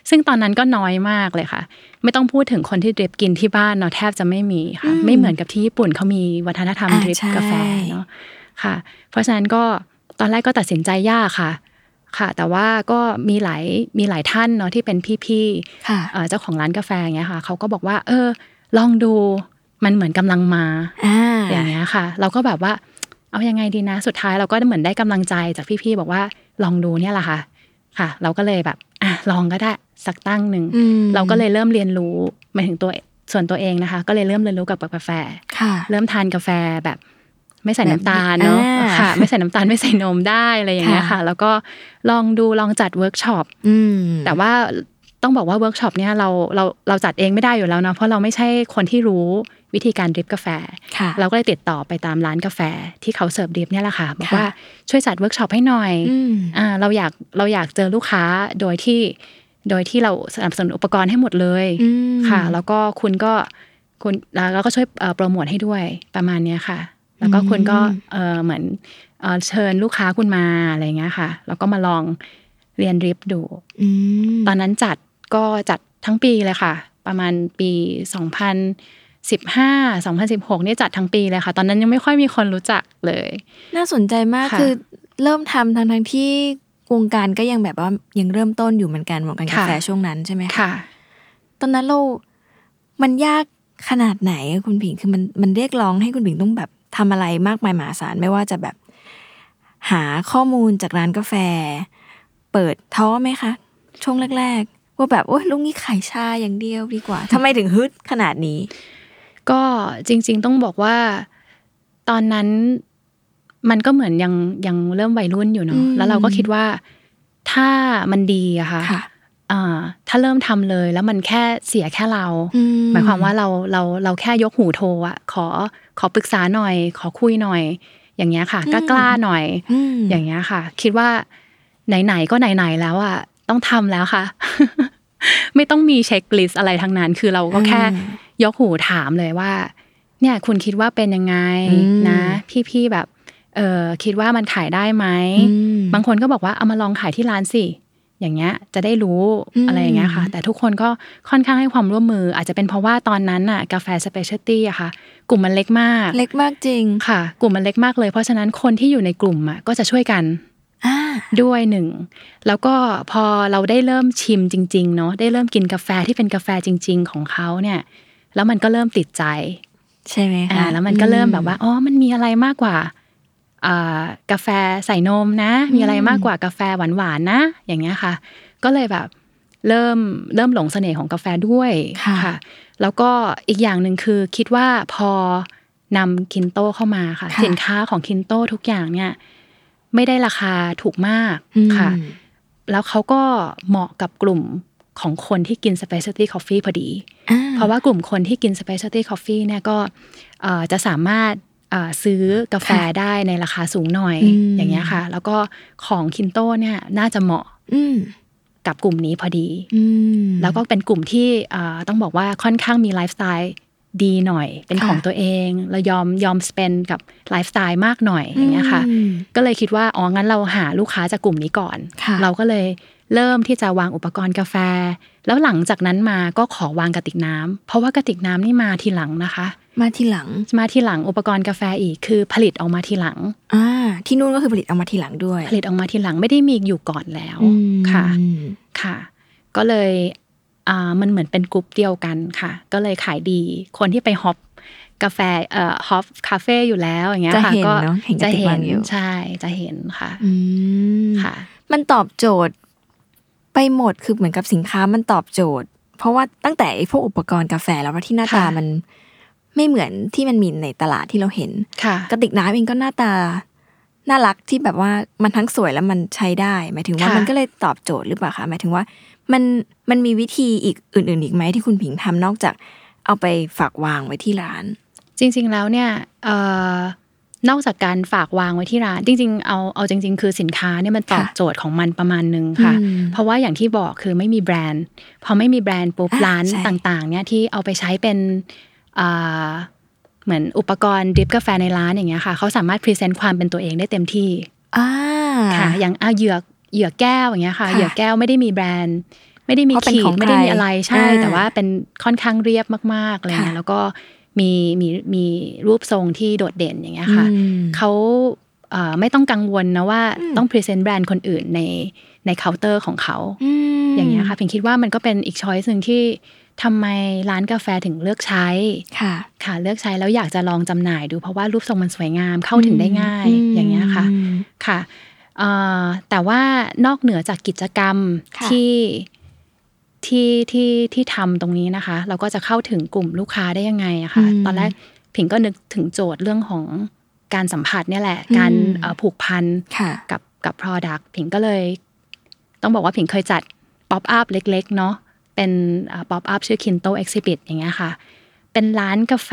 ซึ่งตอนนั้นก็น้อยมากเลยค่ะ ไม่ต้องพูดถึงคนที่ดริปกินที่บ้านเนาะแทบจะไม่มีค่ะอืมไม่เหมือนกับที่ญี่ปุ่นเขามีวัฒนธรรมอ่าดริปใช่กาแฟเนาะค่ะ เพราะฉะนั้นก็ตอนแรกก็ตัดสินใจยากค่ะค่ะ แต่ว่าก็มีหลายมีหลายท่านเนาะที่เป็นพี่ๆค่ะเอ่อเจ้าของร้านกาแฟอย่างเงี้ยค่ะเขาก็บอกว่า เออ ลองดู มันเหมือนกำลังมาอ่าอย่างเงี้ยค่ะ เราก็แบบว่า เอายังไงดีนะ สุดท้ายเราก็เหมือนได้กำลังใจจากพี่ๆบอกว่าลองดูเนี่ยแหละค่ะ ค่ะ เราก็เลยแบบอะลองก็ได้สักตั้งหนึ่งอืมเราก็เลยเริ่มเรียนรู้หมายถึงตัวส่วนตัวเองนะคะ ก็เลยเริ่มเรียนรู้กับกาแฟค่ะเริ่มทานกาแฟแบบไม่ใส่น้ำตาลเนาะอ่าค่ะ ไม่ใส่น้ำตาลไม่ใส่นมได้อะไรอย่างเงี้ยค่ะค่ะแล้วก็ลองดูลองจัดเวิร์กช็อปอืมแต่ว่า ต้องบอกว่าเวิร์กช็อปเนี่ยเราเราเราจัดเองไม่ได้อยู่แล้วเนาะเพราะเราไม่ใช่คนที่รู้วิธีการดริปกาแฟค่ะเราก็เลยติดต่อไปตามร้านกาแฟที่เขาเสิร์ฟดริปเนี่ยแหละค่ะบอกค่ะว่าช่วยจัดเวิร์กช็อปให้หน่อยอืมอ่าเราอยากเราอยากเจอลูกค้าโดยที่ โดยที่เราสนับสนุนอุปกรณ์ให้หมดเลยอืมค่ะ แล้วก็คุณก็คุณแล้วก็ช่วยเอ่อโปรโมทให้ด้วยประมาณเนี้ยค่ะ แล้วก็คุณก็เออเหมือนเอ่อเชิญลูกค้าคุณมาอะไรเงี้ยค่ะ แล้วก็มาลองเรียนดริปดูอืมตอนนั้นจัด ก็จัดทั้งปีเลยค่ะ ประมาณปี 2015 2016เนี่ยจัดทั้งปีเลยค่ะ ตอนนั้นยังไม่ค่อยมีคนรู้จักเลย น่าสนใจมากค่ะคือเริ่มทำทั้งทั้งๆที่วงการก็ยังแบบว่ายังเริ่มต้นอยู่เหมือนกันวงการกาแฟช่วงนั้นใช่ไหมค่ะตอนนั้นเรา มันยากขนาดไหนอะคุณผิงคือมันมันเรียกร้องให้คุณผิงต้องแบบทำอะไรมากมายมหาศาลไม่ว่าจะแบบ หาข้อมูลจากร้านกาแฟ เปิดท้อไหมคะ ช่วงแรกๆ ว่าแบบโอ้ยลุงนี้ขายชาอย่างเดียวดีกว่าทำไมถึงฮึดขนาดนี้ ก็จริง ๆ ต้องบอกว่า ตอนนั้นมันก็เหมือนยังยังเริ่มวัยรุ่นอยู่เนาะอืมแล้วเราก็คิดว่าถ้ามันดีอะค่ะค่ะอ่าถ้าเริ่มทำเลยแล้วมันแค่เสียแค่เราอืหมายความว่าเราเราเราแค่ยกหูโทรอะขอขอปรึกษาหน่อย ขอคุยหน่อย อย่างเงี้ยค่ะกล้ากล้าหน่อยอืมอย่างเงี้ยค่ะ คิดว่าไหนๆก็ไหนๆแล้วอะ ต้องทำแล้วค่ะ ไม่ต้องมี checklist อะไรทั้งนั้น คือเราก็แค่อืมยกหูถามเลยว่า เนี่ยคุณคิดว่าเป็นยังไงอืมนะ พี่ๆแบบเออคิดว่ามันขายได้ไหมอืมบางคนก็บอกว่าเอามาลองขายที่ร้านสิ อย่างเงี้ยจะได้รู้อืมอะไรอย่างเงี้ยค่ะ แต่ทุกคนก็ค่อนข้างให้ความร่วมมือ อาจจะเป็นเพราะว่าตอนนั้นน่ะกาแฟ specialty อะค่ะ กลุ่มมันเล็กมาก เล็กมากจริงค่ะ กลุ่มมันเล็กมากเลย เพราะฉะนั้นคนที่อยู่ในกลุ่มอะก็จะช่วยกันอ่า ด้วยหนึ่งแล้วก็พอเราได้เริ่มชิมจริง ๆ เนาะได้เริ่มกินกาแฟที่เป็นกาแฟจริง ๆ ของเขาเนี่ย แล้วมันก็เริ่มติดใจ ใช่ไหมอ่าคะแล้วมันก็เริ่มแบบว่าอ๋อมันมีอะไรมากกว่าอ่ากาแฟใส่นมนะ มีอะไรมากกว่ากาแฟหวานๆนะ อย่างเงี้ยค่ะ ก็เลยแบบเริ่มเริ่มหลงเสน่ห์ของกาแฟด้วยค่ะ แล้วก็อีกอย่างหนึ่งคือคิดว่าพอนำคินโตเข้ามาค่ะค่ะสินค้าของคินโตทุกอย่างเนี่ย ไม่ได้ราคาถูกมากอืมค่ะ แล้วเขาก็เหมาะกับกลุ่มของคนที่กิน specialty coffee พอดีอ่าเพราะว่ากลุ่มคนที่กิน specialty coffee เนี่ยก็เอ่อจะสามารถเอ่อซื้อกาแฟค่ะได้ในราคาสูงหน่อยอืมอย่างเงี้ยค่ะ แล้วก็ของคินโตเนี่ยน่าจะเหมาะอืมกับกลุ่มนี้พอดีอืมแล้วก็เป็นกลุ่มที่เอ่อต้องบอกว่าค่อนข้างมีไลฟ์สไตล์ ดีหน่อย เป็นค่ะของตัวเองเรายอมยอมสเปนกับไลฟ์สไตล์มากหน่อยอย่างเงี้ยค่ะอืมก็เลยคิดว่าอ๋องั้นเราหาลูกค้าจากกลุ่มนี้ก่อนค่ะเราก็เลยเริ่มที่จะวางอุปกรณ์กาแฟ แล้วหลังจากนั้นมาก็ขอวางกระติกน้ำเพราะว่ากระติกน้ำนี่มาทีหลังนะคะ มาทีหลังมาทีหลังอุปกรณ์กาแฟอีกคือผลิตออกมาทีหลังอ่าที่นู่นก็คือผลิตเอามาทีหลังด้วย ผลิตออกมาทีหลังไม่ได้มีอยู่ก่อนแล้วอืมค่ะค่ะ ก็เลยอ่า มันเหมือนเป็นกลุ่มเดียวกันค่ะ ก็เลยขายดี คนที่ไปฮอปกาแฟเอ่อฮอปคาเฟ่อยู่แล้วอย่างเงี้ยจะค่ะเห็นก็เนอะเห็นกระจะติกเห็วานงอยู่ใช่จะเห็นค่ะอืมค่ะ มันตอบโจทย์ ไปหมดคือเหมือนกับสินค้ามันตอบโจทย์ เพราะว่าตั้งแต่ไอ้พวกอุปกรณ์กาแฟแล้วว่าที่หน้าตาค่ะมันไม่เหมือนที่มันมีในตลาดที่เราเห็นค่ะกระติกน้ำเองก็หน้าตาน่ารักที่แบบว่ามันทั้งสวยแล้วมันใช้ได้ หมายถึงว่าค่ะมันก็เลยตอบโจทย์หรือเปล่าคะหมายถึงว่า มันมันมีวิธีอีกอื่น ๆ อีกไหมที่คุณผิงทำนอกจากเอาไปฝากวางไว้ที่ร้าน จริง ๆ แล้วเนี่ยเอ่อนอกจากการฝากวางไว้ที่ร้าน จริง ๆ เอาเอาจริง ๆ คือสินค้าเนี่ยมันตอบค่ะโจทย์ของมันประมาณหนึ่งค่ะอืมเพราะว่าอย่างที่บอกคือไม่มีแบรนด์พอไม่มีแบรนด์ปุ๊บอ่าร้านใช่ต่าง ๆ เนี่ยที่เอาไปใช้เป็นอ่าเหมือนอุปกรณ์ดริปกาแฟในร้านอย่างเงี้ยค่ะเขาสามารถพรีเซนต์ความเป็นตัวเองได้เต็มที่อ่าค่ะอย่างอะเหยือก เหยือกแก้วอย่างเงี้ยค่ะค่ะเหยือกแก้วไม่ได้มีแบรนด์ ไม่ได้มีเพราะเป็นขีขอดงไม่ได้มีใครอะไรใช่อ่าแต่ว่าเป็นค่อนข้างเรียบมากๆอะไรเงี้ยค่ะแล้วก็มีมีมีรูปทรงที่โดดเด่นอย่างเงี้ยค่ะอืมเขาเอ่อไม่ต้องกังวลนะว่าอืมต้องพรีเซนต์แบรนด์คนอื่นในในเคาน์เตอร์ของเขามอย่างเงี้ยค่ะพิงคิดว่ามันก็เป็นอีกช้อยส์หนึ่งที่ทำไมร้านกาแฟถึงเลือกใช้ค่ะ ค่ะเลือกใช้แล้วอยากจะลองจำหน่ายดูเพราะว่ารูปทรงมันสวยงามเข้าถึงได้ง่ายมอย่างเงี้ยค่ะอืมค่ะเอ่อ แต่ว่านอกเหนือจากกิจกรรมค่ะที่ที่ที่ที่ทำตรงนี้นะคะ เราก็จะเข้าถึงกลุ่มลูกค้าได้ยังไงอะค่ะอืมตอนแรกผิงก็นึกถึงโจทย์เรื่องของการสัมผัสเนี่ยแหละอืมการเอ่อผูกพันค่ะกับกับ Product ผิงก็เลย ต้องบอกว่าผิงเคยจัดป๊อปอัพเล็กๆ เนาะเป็นป๊อปอัพชื่อ KINTO Exhibit อย่างเงี้ยค่ะ เป็นร้านกาแฟ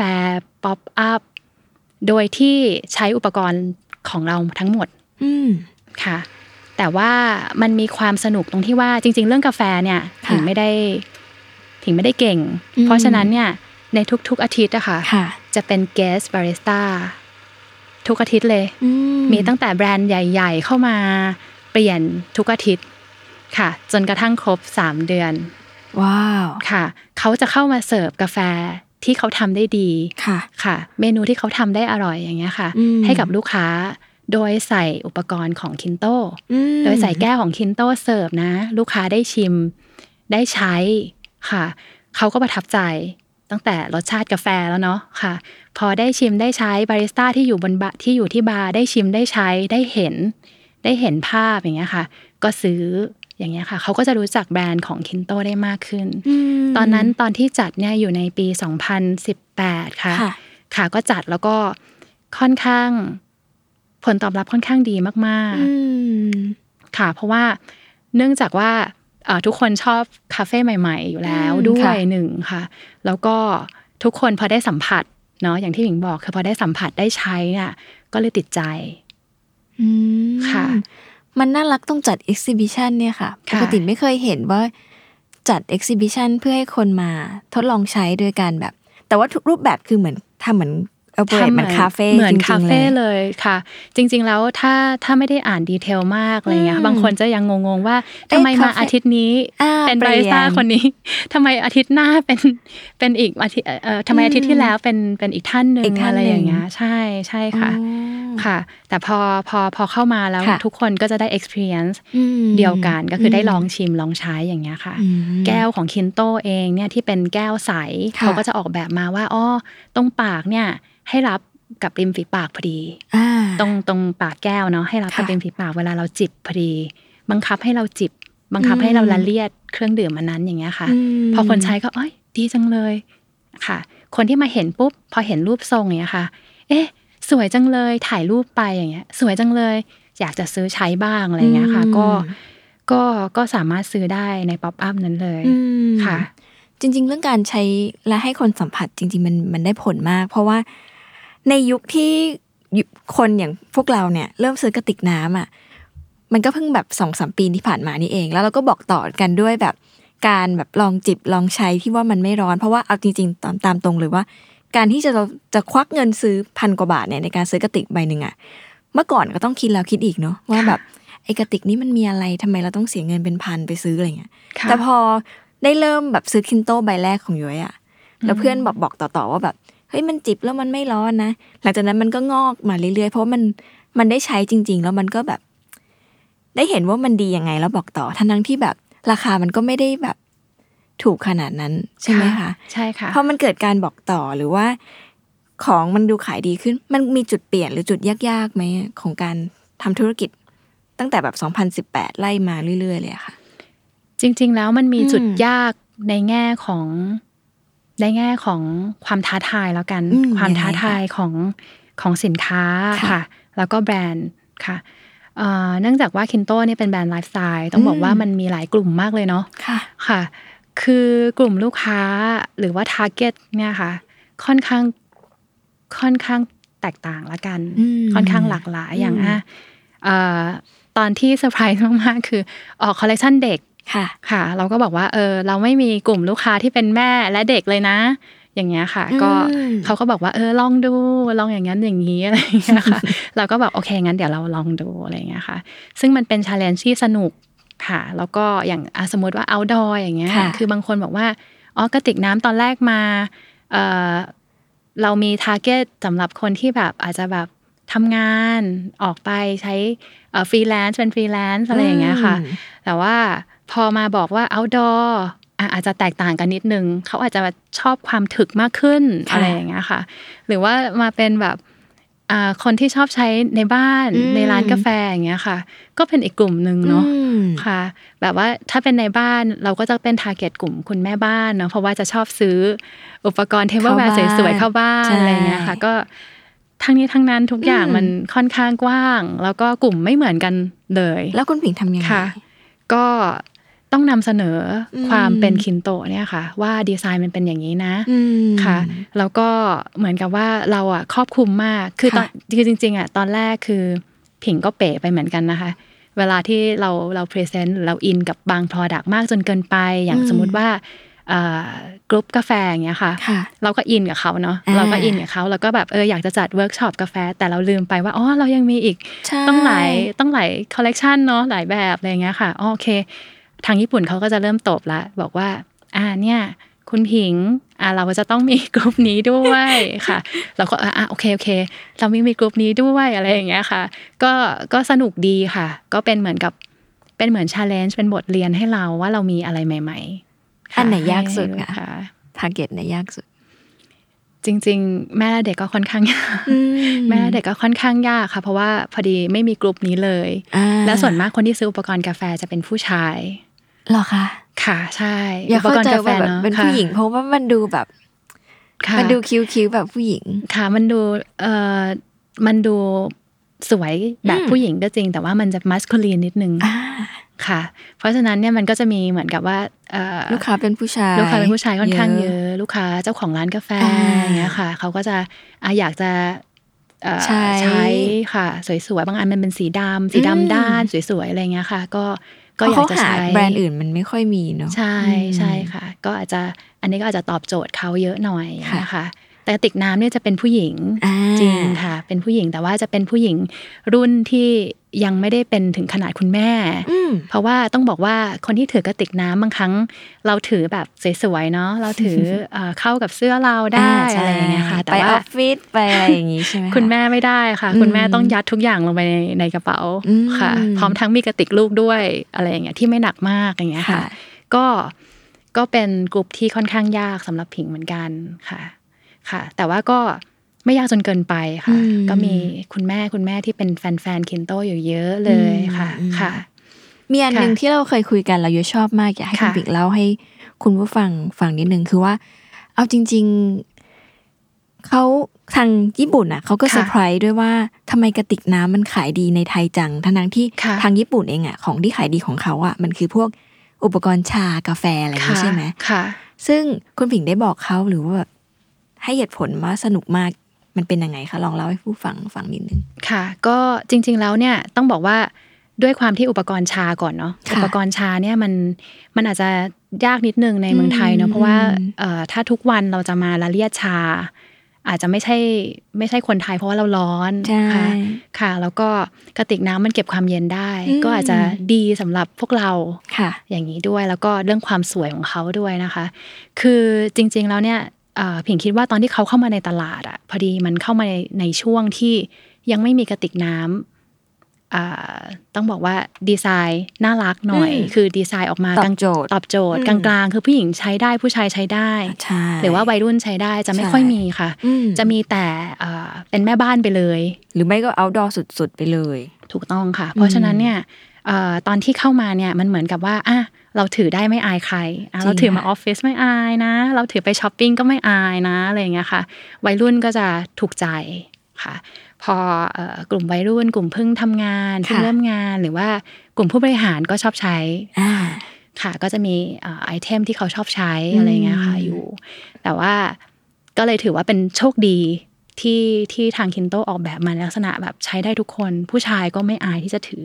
ป๊อปอัพโดยที่ใช้อุปกรณ์ของเราทั้งหมดอืม ค่ะ แต่ว่ามันมีความสนุกตรงที่ว่าจริง ๆ เรื่องกาแฟเนี่ยค่ะผิงไม่ได้ผิงไม่ได้เก่งอืมเพราะฉะนั้นเนี่ยในทุก ๆ อาทิตย์อะค่ะค่ะจะเป็น guest barista ทุกอาทิตย์เลยอืมมีตั้งแต่แบรนด์ใหญ่ ๆ เข้ามาเปลี่ยนทุกอาทิตย์ค่ะ จนกระทั่งครบ3เดือน ว้าวค่ะ เขาจะเข้ามาเสิร์ฟกาแฟที่เขาทำได้ดีค่ะค่ะ เมนูที่เขาทำได้อร่อยอย่างเงี้ยค่ะอืมให้กับลูกค้า โดยใช้อุปกรณ์ของ KINTO อืมโดยใส่แก้วของ KINTO เสิร์ฟนะ ลูกค้าได้ชิมได้ใช้ค่ะ เขาก็ประทับใจตั้งแต่รสชาติกาแฟแล้วเนาะค่ะ พอได้ชิมได้ใช้บาริสต้าที่อยู่บนบะที่อยู่ที่บาร์ได้ชิมได้ใช้ได้เห็น ได้เห็นภาพอย่างเงี้ยค่ะ ก็ซื้ออย่างเงี้ยค่ะ เขาก็จะรู้จักแบรนด์ของคินโตได้มากขึ้นมตอนนั้นตอนที่จัดเนี่ยอยู่ในปี 2018 ค่ะ ค่ะค่ะก็จัดแล้วก็ค่อนข้าง ผลตอบรับค่อนข้างดีมากอืมๆค่ะ เพราะว่าเนื่องจากว่าเอ่อทุกคนชอบคาเฟ่ใหม่ ๆ อยู่แล้วอืมด้วค่ะยหนึ่งค่ะ แล้วก็ทุกคนพอได้สัมผัสเนาะอย่างที่หญิงบอกคือพอได้สัมผัสได้ใช้เนี่ยก็เลยติดใจอืมค่ะ มันน่ารักต้องจัด exhibition เนี่ยค่ะปค่ะกติไม่เคยเห็นว่าจัด exhibition เพื่อให้คนมาทดลองใช้ด้วยกันแบบ แต่ว่าทุกรูปแบบคือเหมือนทำเหมือน operate เหมือนคาเฟ่เหมือนจริคางๆเฟ่เลยเลยค่ะ จริง ๆ แล้วถ้าถ้าไม่ได้อ่านดีเทลมากอะไรเงี้ยอืมบางคนจะยังงงๆว่าเอ๊ะทำไมมาคาเฟ่อาทิตย์นี้อ่าเป็นเปบลี่ยนริสต้าคนนี้ทำไมอาทิตย์หน้าเป็นเป็นอีกอาทิตย์เอ่อทำไมอาทิตย์ที่แล้วเป็นเป็นอีกท่านหนึ่อีงกท่านอะไรอย่างเงี้หนึ่ยงใช่ใช่ค่ะอ๋อค่ะ แต่พอพอพอเข้ามาแล้วค่ะทุกคนก็จะได้ experience อืมเดียวกันก็คือได้ลองชิมลองใช้อย่างเงี้ยค่ะอืมแก้วของคินโตเองเนี่ยที่เป็นแก้วใสค่ะเขาก็จะออกแบบมาว่าอ๋อตรงปากเนี่ย ให้รับกับริมฝีปากพอดีอ่าตรงตรงปากแก้วเนาะให้รับกับค่ะริมฝีปากเวลาเราจิบพอดี บังคับให้เราจิบ บังคับอืมให้เราละเลียดเครื่องดื่มอันนั้นอย่างเงี้ยค่ะมพอคนใช้ก็เอ้ยดีจังเลยค่ะ คนที่มาเห็นปุ๊บพอเห็นรูปทรงอย่างเงี้ยค่ะ เอ๊ะ สวยจังเลยถ่ายรูปไปอย่างเงี้ย สวยจังเลย อยากจะซื้อใช้บ้างอะไรเงี้ยค่ะอืมก็ก็ก็สามารถซื้อได้ในป๊อปอัพนั้นเลยอืมค่ะ จริง ๆ เรื่องการใช้และให้คนสัมผัสจริง ๆ มันมันได้ผลมาก เพราะว่า ในยุคที่ยุคนอย่างพวกเราเนี่ย เริ่มซื้อกระติกน้ำอะมันก็เพิ่งแบบสองสามปีที่ผ่านมานี่เอง แล้วเราก็บอกต่อกันด้วยแบบการแบบลองจิบลองใช้ที่ว่ามันไม่ร้อนเพราะว่าเอาจริงๆตามตามตรงเลยว่า การที่จะเราจะควักเงินซื้อพันกว่าบาทเนี่ยในการซื้อกระติกใบหนึ่งอะเมื่อก่อนก็ต้องคิดแล้วคิดอีกเนาะว่าแบบไอ้กระติกนี้มันมีอะไรทำไมเราต้องเสียเงินเป็นพันไปซื้ออะไรเงี้ยค่ะแต่พอได้เริ่มแบบซื้อคินโตใบแรกของย้อยอะแล้วเพื่อนบอกบอกต่อๆว่าแบบเฮ้ยมันจิบแล้วมันไม่ร้อนนะ หลังจากนั้นมันก็งอกมาเรื่อยๆ เพราะว่ามันมันได้ใช้จริง ๆ แล้วมันก็แบบ ได้เห็นว่ามันดียังไงแล้วบอกต่อทั้งทั้งๆที่แบบราคามันก็ไม่ได้แบบถูกขนาดนั้นใช่ไหมคะใช่ค่ะพอมันเกิดการบอกต่อหรือว่า ของมันดูขายดีขึ้น มันมีจุดเปลี่ยนหรือจุดยากๆไหมของการทำธุรกิจ ตั้งแต่แบบ 2018 ไล่มาเรื่อยๆเลยอะค่ะ จริง ๆ แล้วมันมีอืมจุดยากในแง่ของ ในแง่ของความท้าทายแล้วกันอืมความยังไงท้าทายของของสินค้าค่ะค่ะแล้วก็แบรนด์ค่ะเอ่อเนื่องจากว่า KINTO เนี่ยเป็นแบรนด์ไลฟ์สไตล์ต้องบอกอืมว่ามันมีหลายกลุ่มมากเลยเนาะค่ะค่ะ คือกลุ่มลูกค้าหรือว่า target เนี่ยค่ะ ค่อนข้างค่อนข้างแตกต่างละกันอืมค่อนข้างหลากหลายอย่างอืมอะเอ่อตอนที่เซอร์ไพรส์มากๆคือออกคอลเลคชันเด็ก ค่ะค่ะ เราก็บอกว่าเออเราไม่มีกลุ่มลูกค้าที่เป็นแม่และเด็กเลยนะ อย่างเงี้ยค่ะ ก็อืมเขาก็บอกว่าเออลองดูลองอย่างนั้นอย่างนี้อะไรอย่างเงี้ยค่ะ เราก็บอกโอเคงั้นเดี๋ยวเราลองดูอะไรอย่างเงี้ยค่ะ ซึ่งมันเป็น challenge ที่สนุกค่ะ แล้วก็อย่างอะสมมติว่า outdoor อย่างเงี้ยค่ะคือบางคนบอกว่าอ๋อกระติกน้ำตอนแรกมาเออเรามี target สำหรับคนที่แบบอาจจะแบบทำงานออกไปใช้ฟรีแลนซ์เป็นฟรีแลนซ์อะไรอย่างเงี้ยค่ะอืมแต่ว่า พอมาบอกว่า outdoor อะอาจจะแตกต่างกันนิดนึง เขาอาจจะชอบความถึกมากขึ้นค่ะอะไรอย่างเงี้ยค่ะ หรือว่ามาเป็นแบบอ่าคนที่ชอบใช้ในบ้านอืมในร้านกาแฟอย่างเงี้ยค่ะ ก็เป็นอีกกลุ่มหนึ่งเนาะอืมค่ะ แบบว่าถ้าเป็นในบ้านเราก็จะเป็น target กลุ่มคุณแม่บ้านเนาะเพราะว่าจะชอบซื้ออุปกรณ์ tableware เข้าบ้านสวยๆเข้าบ้านใช่อะไรอย่างเงี้ยค่ะ ก็ทั้งนี้ทั้งนั้นทุกอย่างอืมมันค่อนข้างกว้าง แล้วก็กลุ่มไม่เหมือนกันเลย แล้วคุณผิงทำยังไงค่ะก็ ต้องนำเสนออืมความเป็น KINTO เนี่ยค่ะ ว่าดีไซน์มันเป็นอย่างนี้นะอืมค่ะ แล้วก็เหมือนกับว่าเราอะครอบคลุมมากคือตอนค่ะคือจริง ๆอะตอนแรกคือผิงก็เป๋ไปเหมือนกันนะคะ เวลาที่เราเรา present เราอินกับบาง Product มากจนเกินไป อย่างอืมสมมุติว่ากรุ๊ปกาแฟอย่างเงี้ยค่ะค่ะเราก็อินกับเขาเนาะอ่าเราก็อินกับเขาแล้วก็แบบเอออยากจะจัดเวิร์กช็อปกาแฟ แต่เราลืมไปว่าอ๋อเรายังมีอีกใช่ต้องหลายต้องหลายคอลเลกชันเนาะหลายแบบอะไรอย่างเงี้ยค่ะอ๋อโอเค ทางญี่ปุ่นเขาก็จะเริ่มตบละบอกว่า อ่าเนี่ย คุณผิงอ่าเราจะต้องมีกลุ่มนี้ด้วยค่ะ เราก็อ่าอ่าโอเคโอเค เรามีมีกลุ่มนี้ด้วยอะไรอย่างเงี้ยค่ะ ก็ก็สนุกดีค่ะ ก็เป็นเหมือนกับเป็นเหมือน challenge เป็นบทเรียนให้เราว่าเรามีอะไรใหม่ๆค่ะอันไหนยากสุดให้คะค่ะ target เนี่ยยากสุด จริง ๆ แม่และเด็กก็ค่อนข้างยากอืแม่และเด็กก็ค่อนข้างยากค่ะ เพราะว่าพอดีไม่มีกลุ่มนี้เลยอ่าและส่วนมากคนที่ซื้ออุปกรณ์กาแฟจะเป็นผู้ชายเหรอคะค่ะ ใช่อย่าเข้าใจอุปกรณ์กาแฟว่าแบบเนาะเป็นค่ะผู้หญิงเพราะว่ามันดูแบบค่ะมันดูคิ้วๆแบบผู้หญิง ค่ะมันดูเอ่อมันดูสวยแบบอืมผู้หญิงก็จริง แต่ว่ามันจะมัสคูลีนนิดนึงอ่าค่ะ เพราะฉะนั้นเนี่ยมันก็จะมีเหมือนกับว่าเอ่อลูกค้าเป็นผู้ชายลูกค้าเป็นผู้ชายค่อนข้างเยอะ ลูกค้าเจ้าของร้านกาแฟอ่าอย่างเงี้ยค่ะเขาก็จะอะอยากจะเอ่อใช้ใช้ค่ะ สวยๆบางอันมันเป็นสีดำสีอืมดำด้านสวยๆอะไรเงี้ยค่ะ ก็ ก็อยากจะเพระเขใช้หแบรนด์อื่นมันไม่ค่อยมีเนาะใช่อืมใช่ค่ะ ก็อาจจะอันนี้ก็อาจจะตอบโจทย์เขาเยอะหน่อยค่ะนะคะ แต่กระติกน้ำเนี่ยจะเป็นผู้หญิงอ่าจริงค่ะ เป็นผู้หญิงแต่ว่าจะเป็นผู้หญิงรุ่นที่ยังไม่ได้เป็นถึงขนาดคุณแม่อืมเพราะว่าต้องบอกว่าคนที่ถือกระติกน้ำบางครั้ง เราถือแบบสวยๆเนาะเราถือเอ่อเข้ากับเสื้อเราได้อ่าใช่อะไรอย่างเงี้ยค่ะ แต่ไปอว่าอฟฟิศไปอะไรอย่างงี้ใช่ไหมะคุณแม่ไม่ได้ค่ะอืมคุณแม่ต้องยัดทุกอย่างลงไปในในกระเป๋าอืมค่ะ พร้อมทั้งมีกระติกลูกด้วยอะไรอย่างเงี้ยที่ไม่หนักมากอย่างเงี้ยค่ะค่ะก็ก็เป็นกลุ่มที่ค่อนข้างยากสำหรับผิงเหมือนกันค่ะ ค่ะ แต่ว่าก็ไม่ยากจนเกินไปค่ะอืมก็มีคุณแม่คุณแม่ที่เป็นแฟนๆคินโตอยู่เยอะเลยค่ะอืมค่ะ มีอันหนึ่งค่ะที่เราเคยคุยกันเราเยอะชอบมากอยากให้คุณค่ะปิกเล่าให้คุณผู้ฟังฟังนิดนึงคือว่า เอาจริง ๆเขาทางญี่ปุ่นอะเขาก็ค่ะเซอร์ไพรส์ด้วยว่าทำไมกระติกน้ำมันขายดีในไทยจังทั้งๆที่ค่ะทางญี่ปุ่นเองอะของที่ขายดีของเขาอะมันคือพวกอุปกรณ์ชากาแฟอะไรอย่างนี้ใช่ไหมค่ะ ซึ่งคุณผิงได้บอกเขาหรือว่าแบบ ให้เหตุผลว่าสนุกมากมันเป็นยังไงคะลองเล่าให้ผู้ฟังฟังนิดนึงค่ะ ก็จริง ๆ แล้วเนี่ยต้องบอกว่าด้วยความที่อุปกรณ์ชาก่อนเนาะค่ะอุปกรณ์ชาเนี่ยมันมันอาจจะยากนิดนึงในเมืองไทยอืเนาะมเพราะว่าอืมเอ่อถ้าทุกวันเราจะมาละเลียดชา อาจจะไม่ใช่ไม่ใช่คนไทยเพราะว่าเราร้อนใช่ค่ะค่ะ แล้วก็กระติกน้ำมันเก็บความเย็นได้อืมก็อาจจะดีสำหรับพวกเราค่ะ อย่างนี้ด้วยแล้วก็เรื่องความสวยของเขาด้วยนะคะ คือจริง ๆ แล้วเนี่ยเอ่อ ผิงคิดว่าตอนที่เขาเข้ามาในตลาดอะพอดีมันเข้ามาในในช่วงที่ยังไม่มีกระติกน้ำอ่าต้องบอกว่าดีไซน์น่ารักหน่อยอืมคือดีไซน์ออกมาตอบกลางโจทย์ตอบโจทย์อืกมลางๆ คือผู้หญิงใช้ได้ผู้ชายใช้ได้ใช่หรือว่าวัยรุ่นใช้ได้จะไม่ใช่ค่อยมีค่ะอืมจะมีแต่เอ่อเป็นแม่บ้านไปเลย หรือไม่ก็เอาดอสุดๆไปเลย ถูกต้องค่ะ เพราะฉะนั้นเนี่ยเอ่อตอนที่เข้ามาเนี่ยมันเหมือนกับว่าอะ เราถือได้ไม่อายใครอะจริงเราถือมาค่ะออฟฟิศไม่อายนะ เราถือไปช้อปปิ้งก็ไม่อายนะอะไรอย่างเงี้ยค่ะ วัยรุ่นก็จะถูกใจค่ะ พอเอ่อกลุ่มวัยรุ่น กลุ่มเพิ่งทำงานเพิ่งเริ่มงานหรือว่ากลุ่มผู้บริหารก็ชอบใช้อ่าค่ะ ก็จะมีเอ่อไอเทมที่เขาชอบใช้อะไรอย่างเงี้ยค่ะอืมอยู่ แต่ว่าก็เลยถือว่าเป็นโชคดีที่ที่ทางคินโตออกแบบมาในลักษณะแบบใช้ได้ทุกคน ผู้ชายก็ไม่อายที่จะถือ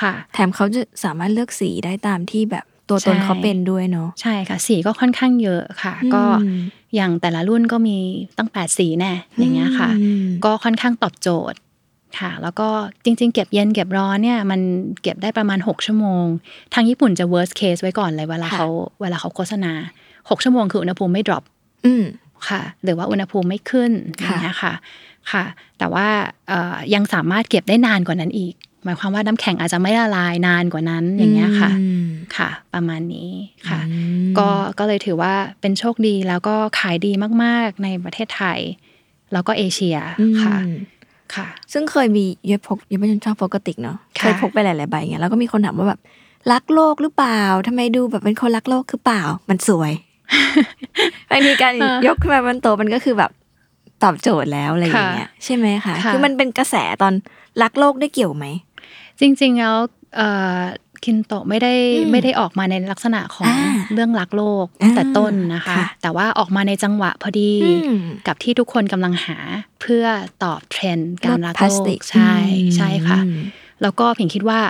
ค่ะ แถมเขาจะสามารถเลือกสีได้ตามที่แบบตัวตนใช่เขาเป็นด้วยเนาะใช่ค่ะ สีก็ค่อนข้างเยอะค่ะ ก็อืมอย่างแต่ละรุ่นก็มีตั้งแปดสีแน่อย่างเงี้ยค่ะอืมก็ค่อนข้างตอบโจทย์ค่ะ แล้วก็จริง ๆ เก็บเย็นเก็บร้อนเนี่ยมันเก็บได้ประมาณ 6 ชั่วโมง ทางญี่ปุ่นจะ worst case ไว้ก่อนเลยเวลาค่ะเขาเวลาเขาโฆษณา 6 ชั่วโมงคืออุณหภูมิไม่ drop อืมค่ะ หรือว่าอุณหภูมิไม่ขึ้นอค่ะย่างเงี้ยค่ะค่ะ แต่ว่าเอ่อยังสามารถเก็บได้นานกว่านั้นอีก หมายความว่าน้ำแข็งอาจจะไม่ละลายนานกว่านั้นอย่างเงี้ยค่ะอืมค่ะ ประมาณนี้ค่ะอืมก็ก็เลยถือว่าเป็นโชคดีแล้วก็ขายดีมากๆในประเทศไทย แล้วก็เอเชียค่ะอืมค่ะ ซึ่งเคยมีเยอะพกเยอะไม่ชอบพกกระติกเนาะค่ะเคยพกไปหลายๆใบเงี้ยแล้วก็มีคนถามว่าแบบรักโลกหรือเปล่าทำไมดูแบบเป็นคนรักโลกคือเปล่า มันสวยบางทีการยกขึ้นมาบนโต๊ะมันก็คือแบบตอบโจทย์แล้วอะไรอย่างเงี้ยใช่ไหมคะค่ะคือมันเป็นกระแสตอนรักโลกได้เกี่ยวไหม จริงๆแล้วเอ่อคินโตะไม่ได้อืมไม่ได้ออกมาในลักษณะของอ่าเรื่องรักโลกอ่าแต่ต้นนะคะค่ะแต่ว่าออกมาในจังหวะพอดีอืกับที่ทุกคนกำลังหาเพื่อตอบเทรนด์การรักโลกลดพลาสติกใช่อืมใช่ค่ะ แล้วก็ผิงคิดว่า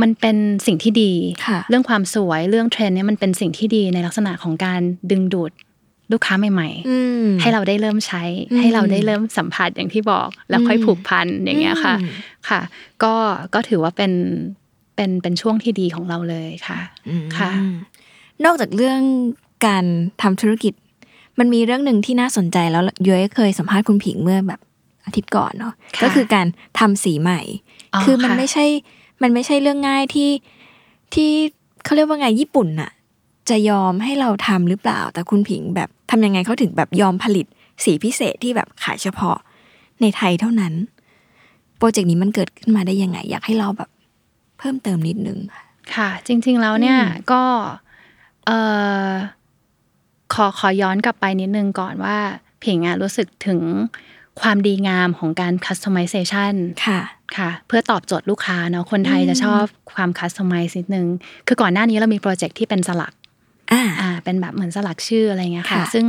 มันเป็นสิ่งที่ดีค่ะเรื่องความสวยเรื่องเทรนด์เนี่ยมันเป็นสิ่งที่ดีในลักษณะของการดึงดูดลูกค้าใหม่อืมๆให้เราได้เริ่มใช้อืมให้เราได้เริ่มสัมผัสอย่างที่บอก แล้วค่อยอืมผูกพันอย่างเงี้ยค่ะอืม ค่ะ ก็ก็ถือว่าเป็นเป็นเป็นช่วงที่ดีของเราเลยค่ะอืมค่ะ นอกจากเรื่องการทำธุรกิจ มันมีเรื่องหนึ่งที่น่าสนใจแล้วย้อยเคยสัมภาษณ์คุณผิงเมื่อแบบอาทิตย์ก่อนเนาะค่ะก็คือการทำสีใหม่อ๋อคือมันค่ะไม่ใช่ มันไม่ใช่เรื่องง่ายที่ที่เขาเรียกว่าไงญี่ปุ่นน่ะ จะยอมให้เราทำหรือเปล่า แต่คุณผิงแบบทำยังไงเขาถึงแบบยอมผลิตสีพิเศษที่แบบขายเฉพาะในไทยเท่านั้น โปรเจกต์นี้มันเกิดขึ้นมาได้ยังไง อยากให้เราแบบเพิ่มเติมนิดนึงค่ะค่ะ จริง ๆแล้วเนี่ยอืมก็เอ่อขอขอย้อนกลับไปนิดนึงก่อนว่าผิงอะรู้สึกถึงความดีงามของการ customization ค่ะค่ะ เพื่อตอบโจทย์ลูกค้าเนาะคนไทยอืมจะชอบความ customize นิดนึง คือก่อนหน้านี้เรามีโปรเจกต์ที่เป็นสลักอ่าอ่าเป็นแบบเหมือนสลักชื่ออะไรเงี้ยค่ะค่ะซึ่ง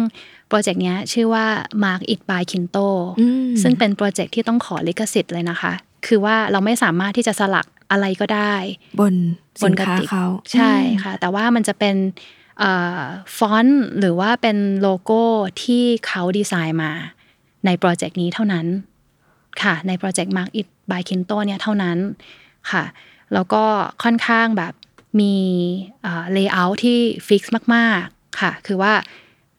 โปรเจกต์เนี้ยชื่อว่า Mark It by Kinto อืมซึ่งเป็นโปรเจกต์ที่ต้องขอลิขสิทธิ์เลยนะคะ คือว่าเราไม่สามารถที่จะสลักอะไรก็ได้ บนสินนกระติกเขาใช่ค่ะ แต่ว่ามันจะเป็นเอ่อฟอนต์หรือว่าเป็นโลโก้ที่เขาดีไซน์มาในโปรเจกต์นี้เท่านั้นค่ะ ในโปรเจกต์ Mark It by KINTO เนี่ยเท่านั้นค่ะ แล้วก็ค่อนข้างแบบมี layer ที่ fix มาก ๆ ค่ะ คือว่า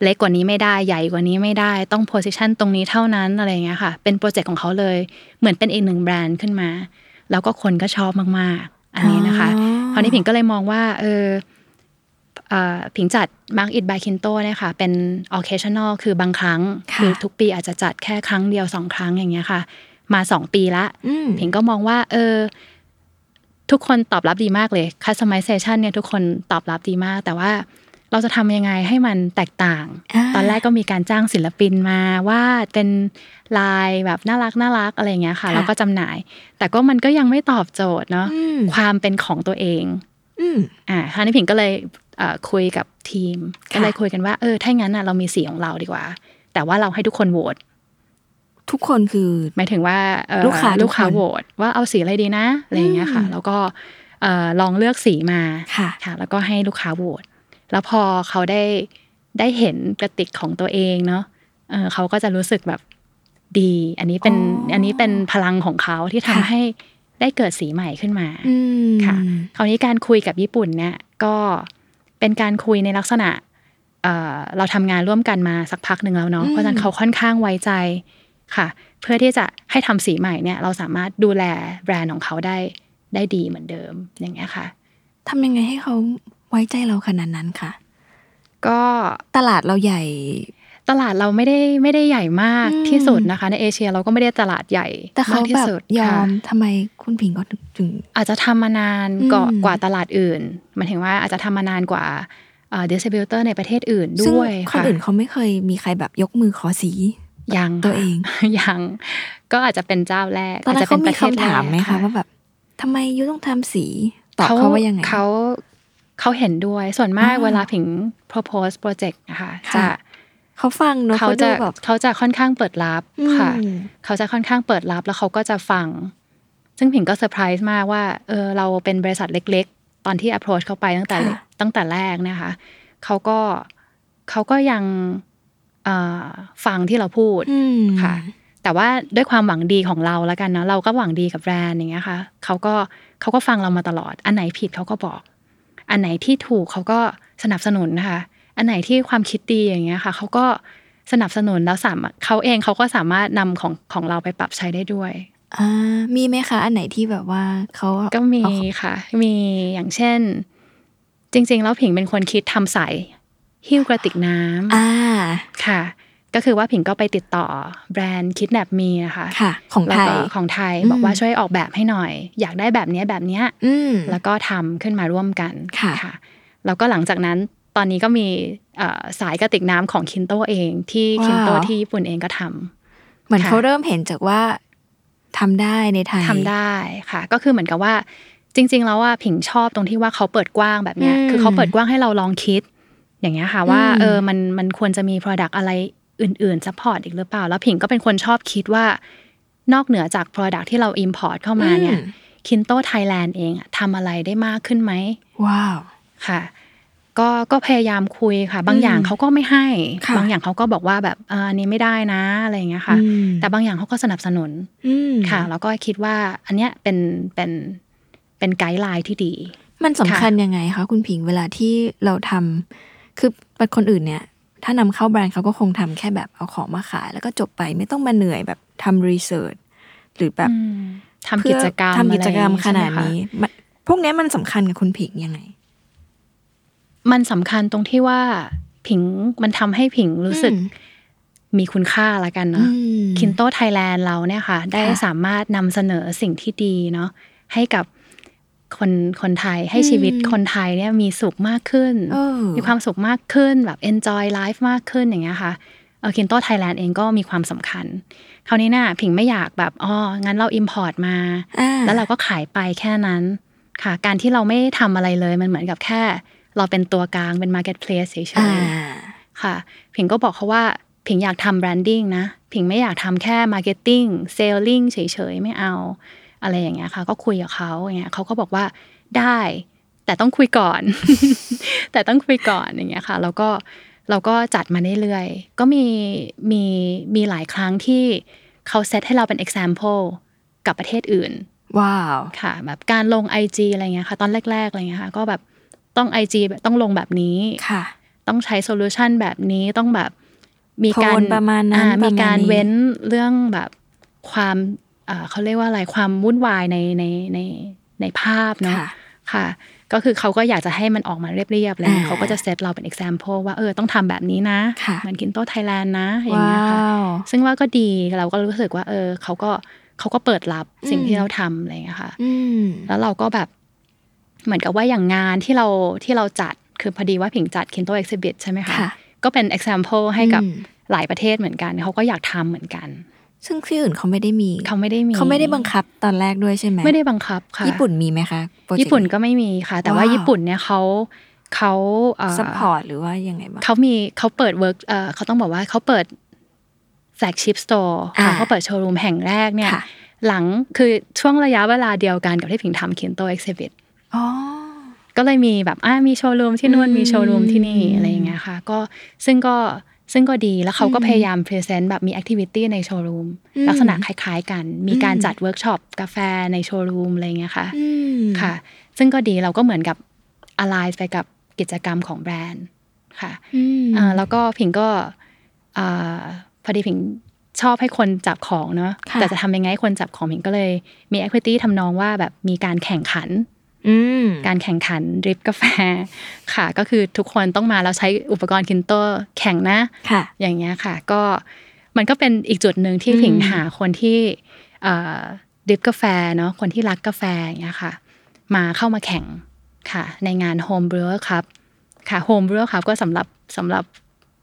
เล็กกว่านี้ไม่ได้ใหญ่กว่านี้ไม่ได้ต้อง position ตรงนี้เท่านั้นอะไรอย่างเงี้ยค่ะ เป็นโปรเจกต์ของเขาเลย เหมือนเป็นอีกหนึ่งแบรนด์ขึ้นมา แล้วก็คนก็ชอบมากๆ อันนี้นะคะอ๋อคราวนี้ผิงก็เลยมองว่า เออเอ่อผิงจัด Mark It by KINTO เนี่ยค่ะ เป็น occasional คือบางครั้งค่ะคือทุกปีอาจจะจัดแค่ครั้งเดียวสองครั้งอย่างเงี้ยค่ะ มาสองปีละอืมผิงก็มองว่า เออ ทุกคนตอบรับดีมากเลย customization เนี่ยทุกคนตอบรับดีมาก แต่ว่า เราจะทำยังไงให้มันแตกต่างอ่าตอนแรกก็มีการจ้างศิลปินมาวาดเป็นลายแบบน่ารักน่ารักอะไรอย่างเงี้ยค่ะค่ะแล้วก็จำหน่าย แต่ก็มันก็ยังไม่ตอบโจทย์เนาะอืมความเป็นของตัวเองอืมอ่าคราวนี้ผิงก็เลยเอ่อคุยกับทีมค่ะก็เลยคุยกันว่าเออถ้างั้นน่ะเรามีสีของเราดีกว่า แต่ว่าเราให้ทุกคนโหวตทุกคนคือหมายถึงว่าเอ่อลูกค้าลูกค้าทุกคนโหวตว่าเอาสีอะไรดีนะอะไรอย่างเงี้ยค่ะอืมแล้วก็เอ่อลองเลือกสีมาค่ะค่ะ แล้วก็ให้ลูกค้าโหวต แล้วพอเขาได้ได้เห็นกระติกของตัวเองเนาะเออเขาก็จะรู้สึกแบบดี อันนี้เป็นอ๋ออัอันนี้เป็นพลังของเขาที่ทำค่ะให้ได้เกิดสีใหม่ขึ้นมาอืมค่ะ คราวนี้การคุยกับญี่ปุ่นเนี่ยก็เป็นการคุยในลักษณะเอ่อเราทำงานร่วมกันมาสักพักหนึ่งแล้วเนาะอืมเพราะฉะนั้นเขาค่อนข้างไว้ใจค่ะ เพื่อที่จะให้ทำสีใหม่เนี่ย เราสามารถดูแลแบรนด์ของเขาได้ได้ดีเหมือนเดิมอย่างเงี้ยค่ะทำยังไงให้เขา ไว้ใจเราขนาดนั้นค่ะ ก็ตลาดเราใหญ่ ตลาดเราไม่ได้ไม่ได้ใหญ่มากอืมที่สุดนะคะ ในเอเชียเราก็ไม่ได้ตลาดใหญ่แต่เขามกที่แบบสุดยอค่ะมทำไมคุณผิงก็ถึง อาจจะทำมานานอืมกว่ากว่าตลาดอื่นหมายถึงว่าอาจจะทำมานานกว่าดิสติบิวเตอร์ในประเทศอื่นซึ่งด้วยคนค่ะอื่นเขาไม่เคยมีใครแบบยกมือขอสียังตัวเองค่ะยังก็อาจจะเป็นเจ้าแรกตอนนั้นจจะเขาป็มีประทศคำถามไหมแรกคะว่าแบบทำไมยูต้องทำสีตอบเขาว่ายังไงเขา เขาเห็นด้วยส่วนมากอ่าเวลาผิง propose project นะคะค่ะจะเขาฟังเนอะเขาเขาจะดูแบบเขาจะค่อนข้างเปิดรับค่ะอืมเขาจะค่อนข้างเปิดรับแล้วเขาก็จะฟัง ซึ่งผิงก็เซอร์ไพรส์มากว่าเออเราเป็นบริษัทเล็ก ๆ ตอนที่ approach เข้าไปตั้งแต่ค่ะตั้งแต่แรกเนะคะเขาก็เขาก็ยังเอ่อฟังที่เราพูดอืมค่ะ แต่ว่าด้วยความหวังดีของเราแล้วกันเนาะเราก็หวังดีกับแบรนด์อย่างเงี้ยค่ะเขาก็เขาก็ฟังเรามาตลอด อันไหนผิดเขาก็บอก อันไหนที่ถูกเขาก็สนับสนุนนะคะ อันไหนที่ความคิดดีอย่างเงี้ยค่ะเขาก็สนับสนุนแล้วสามารถเขาเองเขาก็สามารถนำของของเราไปปรับใช้ได้ด้วยอ่ามีไหมคะ อันไหนที่แบบว่าเขาก็มีเอาค่ะ มีอย่างเช่น จริง ๆ แล้วผิงเป็นคนคิดทำใสหิ้วกระติกน้ำอ่าค่ะ ก็คือว่าผิงก็ไปติดต่อแบรนด์คิดแนบมีนะคะค่ะ ของแล้วไทยก็ของไทยอืมบอกว่าช่วยออกแบบให้หน่อย อยากได้แบบเนี้ยแบบเนี้ยอืมแล้วก็ทำขึ้นมาร่วมกันค่ะ แล้วก็หลังจากนั้นตอนนี้ก็มีเอ่อสายกระติกน้ำของคินโตเองที่ว้าวคินโตที่ญี่ปุ่นเองก็ทำเหมือนค่ะเขาเริ่มเห็นอกจากว่าทำได้ในไทยทำได้ค่ะ ก็คือเหมือนกับว่าจริง ๆ แล้วว่าผิงชอบตรงที่ว่าเขาเปิดกว้างแบบเนี้ยอืมคือเขาเปิดกว้างให้เราลองคิด อย่างเงี้ยค่ะว่าอืมเออมันมันควรจะมี Product อะไร อื่นๆ support อีกหรือเปล่า แล้วผิงก็เป็นคนชอบคิดว่านอกเหนือจาก Product ที่เรา Import เข้ามาเนี่ยอืม KINTO Thailand เองอะทำอะไรได้มากขึ้นไหมว้าวค่ะ ก็ก็พยายามคุยค่ะ บางอย่างเขาก็ไม่ให้ค่ะบางอย่างเขาก็บอกว่าแบบเอออันนี้ไม่ได้นะอะไรอย่างเงี้ยค่ะอืมแต่บางอย่างเขาก็สนับสนุนอืมค่ะ แล้วก็คิดว่าอันเนี้ยเป็นเป็นเป็นไกด์ไลน์ที่ดี มันสำคัญยังไงคะคุณผิงเวลาที่เราทำคือเป็นคนอื่นเนี่ย ถ้านำเข้าแบรนด์เขาก็คงทำแค่แบบเอาของมาขาย แล้วก็จบไปไม่ต้องมาเหนื่อยแบบทำรีเสิร์ชหรือแบบอืมทำกิจกรรมเพื่อทำกิจกรรมอะไอย่งขนาดใช่ไหมคะนี้มันพวกเนี้ยมันสำคัญกับคุณผิงยังไง มันสำคัญตรงที่ว่าผิงมันทำให้ผิงรู้สึกอืมมีคุณค่าละกันเนาะอืมคินโตไทยแลนด์เราเนี่ยค่ะ ได้ค่ะสามารถนำเสนอสิ่งที่ดีเนาะให้กับ คนคนไทยให้ชีวิตอืมคนไทยเนี่ยมีสุขมากขึ้นเออมีความสุขมากขึ้นแบบ enjoy life มากขึ้นอย่างเงี้ยค่ะเออคินโตไทยแลนด์เองก็มีความสำคัญ คราวนี้น่ะผิงไม่อยากแบบอ๋องั้นเรา import มาอ่าแล้วเราก็ขายไปแค่นั้นค่ะ การที่เราไม่ทำอะไรเลยมันเหมือนกับแค่ เราเป็นตัวกลางเป็น marketplace เฉยอ่าๆค่ะ ผิงก็บอกเขาว่าผิงอยากทำ branding นะ ผิงไม่อยากทำแค่ marketing selling เฉยๆ ไม่เอา อะไรอย่างเงี้ยค่ะ ก็คุยกับเขาอย่างเงี้ยเขาก็บอกว่าได้ แต่ต้องคุยก่อน แต่ต้องคุยก่อนอย่างเงี้ยค่ะ แล้วก็เราก็จัดมาเรื่อยๆก็มีมีมีหลายครั้งที่เขาเซตให้เราเป็น example กับประเทศอื่น ว้าวค่ะ แบบการลง IG อะไรเงี้ยค่ะ ตอนแรกๆอะไรเงี้ยค่ะก็แบบต้อง IG แบบต้องลงแบบนี้ค่ะ ต้องใช้ solution แบบนี้ต้องแบบมีการโทนประมาณนั้นอ่าประมาณนี้มีการเว้นเรื่องแบบความอ่า เขาเรียกว่าอะไรความวุ่นวายในในในในภาพเนาะค่ะค่ะก็คือเขาก็อยากจะให้มันออกมาเรียบๆเลยอ่าเขาก็จะเซตเราเป็น example ว่าเออต้องทำแบบนี้นะค่ะเหมือน KINTO Thailand นะอย่างเงี้ยค่ะว้าวซึ่งว่าก็ดีเราก็รู้สึกว่า เออเขาก็เขาก็เปิดรับสิ่งอืมที่เราทำอะไรอย่างเงี้ยค่ะอืมแล้วเราก็แบบเหมือนกับว่าอย่างงานที่เราที่เราจัดคือพอดีว่าผิงจัด KINTO Exhibit ใช่ไหมคะค่ะก็เป็น example ให้กับอืมหลายประเทศเหมือนกัน เขาก็อยากทำเหมือนกัน ซึ่งที่อื่นเขาไม่ได้มีเขาไม่ได้มีเขาไม่ได้บังคับตอนแรกด้วยใช่ไหมไม่ได้บังคับค่ะญี่ปุ่นมีไหมคะโปรเจกต์ญี่ปุ่นก็ไม่มีค่ะ แต่ว่าว้าวญี่ปุ่นเนี่ยเขาเขาเอ่อ support หรือว่ายังไงบ้างเขามีเขาเปิด work เอ่อเขาต้องบอกว่าเขาเปิดflagship store ค่ะอ่าเขาเปิดโชว์รูมแห่งแรกเนี่ยค่ะหลังคือช่วงระยะเวลาเดียวกันกับที่ผิงทำ Kinto Exhibit อ๋อก็เลยมีแบบอ่ามีโชว์รูมที่นู่นอืมมีโชว์รูมที่นี่อะไรอย่างเงี้ยค่ะ ก็ซึ่งก็ ซึ่งก็ดีแล้วเขาก็อืมพยายาม present แบบมี activity ในโชว์รูมอืมลักษณะคล้ายๆกัน มีการอืมจัดเวิร์กช็อปกาแฟในโชว์รูมอะไรอย่างเงี้ยค่ะอืมค่ะ ซึ่งก็ดีเราก็เหมือนกับ align ไปกับกิจกรรมของแบรนด์ค่ะอืมอ่าแล้วก็ผิงก็อ่าพอดีผิงชอบให้คนจับของเนาะค่ะแต่จะทำยังไงให้คนจับของผิงก็เลยมี equity ทำนองว่าแบบมีการแข่งขันอืม การแข่งขันดริปกาแฟค่ะ ก็คือทุกคนต้องมาแล้วใช้อุปกรณ์คินโตแข่งนะค่ะอย่างเงี้ยค่ะ ก็มันก็เป็นอีกจุดหนึ่งที่อืมผิงหาคนที่เอ่อดริปกาแฟเนาะคนที่รักกาแฟอย่างเงี้ยค่ะ มาเข้ามาแข่งค่ะ ในงาน Home Brewer ครับค่ะ Home Brewer ครับก็สำหรับสำหรับ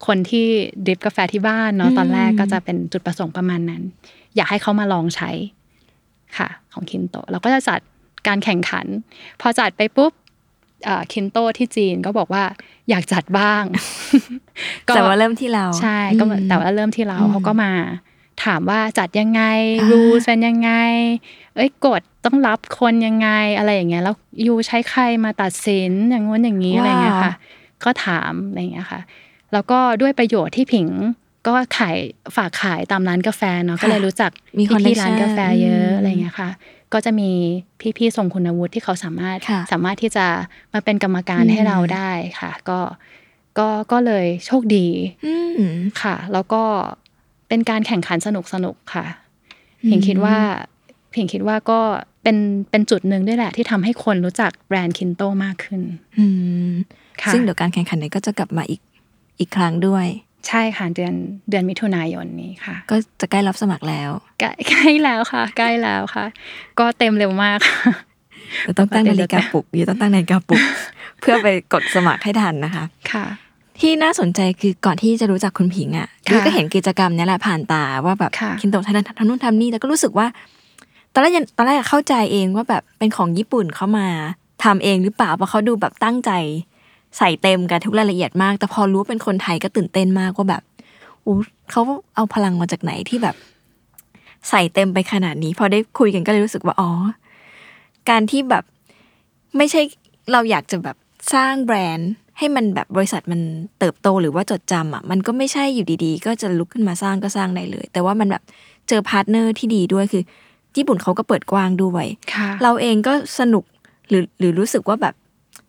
คนที่ดริปกาแฟที่บ้านเนาะตอนแรกก็จะเป็นจุดประสงค์ประมาณนั้น อยากให้เขามาลองใช้ค่ะ ของคินโตเราก็จะจัด การแข่งขัน พอจัดไปปุ๊บคินโตที่จีนก็บอกว่าอยากจัดบ้างก็แต่ว่าเริ่มที่เราใช่ก็อืมแต่ว่าเริ่มที่เราอืมเขาก็มา ถามว่าจัดยังไงอ่ารูเป็นยังไง เอ้ยกฎต้องรับคนยังไงอะไรอย่างเงี้ยแล้วยูใช้ใครมาตัดสินอย่างงู้นอย่างนี้อะไรอย่างเงี้ยค่ะ ก็ถามอะไรอย่างเงี้ยค่ะ แล้วก็ด้วยประโยชน์ที่ผิงก็ขายฝากขายตามร้านกาแฟเนาะค่ะก็เลยรู้จักมีพี่ connection ๆร้านกาแฟเยอะอืมอะไรอย่างเงี้ยค่ะ ก็จะมีพี่ๆทรงคุณวุฒิที่เขาสามารถค่ะสามารถที่จะมาเป็นกรรมการอืมให้เราได้ค่ะ ก็ก็ก็เลยโชคดีอืมค่ะ แล้วก็เป็นการแข่งขันสนุกสนุกๆค่ะอืมเพียงคิดว่าเพียงคิดว่าก็เป็นเป็นจุดหนึ่งด้วยแหละ ที่ทำให้คนรู้จักแบรนด์คินโตมากขึ้น อืมค่ะซึ่งเดี๋ยวการแข่งขันนี้ก็จะกลับมาอีกอีกครั้งด้วย ใช่ค่ะเดือนเดือนมิถุนายนนี้ค่ะ ก็จะใกล้รับสมัครแล้ว ใกล้ใกล้แล้วค่ะ ใกล้แล้วค่ะ ก็เต็มเร็วมากค่ะเดี๋ยวต้องตั้งนาฬิกาปลุกอยู่ต้องตั้งนาฬิกาปลุก เพื่อไปกดสมัครให้ทันนะคะ ค่ะ ที่น่าสนใจคือก่อนที่จะรู้จักคุณผิงอะค่ะยุ้ยก็เห็นกิจกรรมเนี้ยแหละผ่านตาว่าแบบค่ะคินโตทำทำนู่นทำนี่แล้วก็รู้สึกว่าตอนแรกยังตอนแรกเข้าใจเองว่าแบบเป็นของญี่ปุ่นเขามาทำเองหรือเปล่าเพราะเขาดูแบบตั้งใจ ใส่เต็มกับทุกรายละเอียดมาก แต่พอรู้ว่าเป็นคนไทยก็ตื่นเต้นมากว่าแบบอู้เขาเอาพลังมาจากไหนที่แบบ ใส่เต็มไปขนาดนี้ พอได้คุยกันก็เลยรู้สึกว่าอ๋อการที่แบบไม่ใช่เราอยากจะแบบสร้างแบรนด์ให้มันแบบบริษัทมันเติบโตหรือว่าจดจำอะมันก็ไม่ใช่อยู่ดีๆ ก็จะลุกขึ้นมาสร้างก็สร้างได้เลย แต่ว่ามันแบบเจอ partner ที่ดีด้วยคือ ญี่ปุ่นเขาก็เปิดกว้างด้วยค่ะเราเองก็สนุกหรือหรือรู้สึกว่าแบบ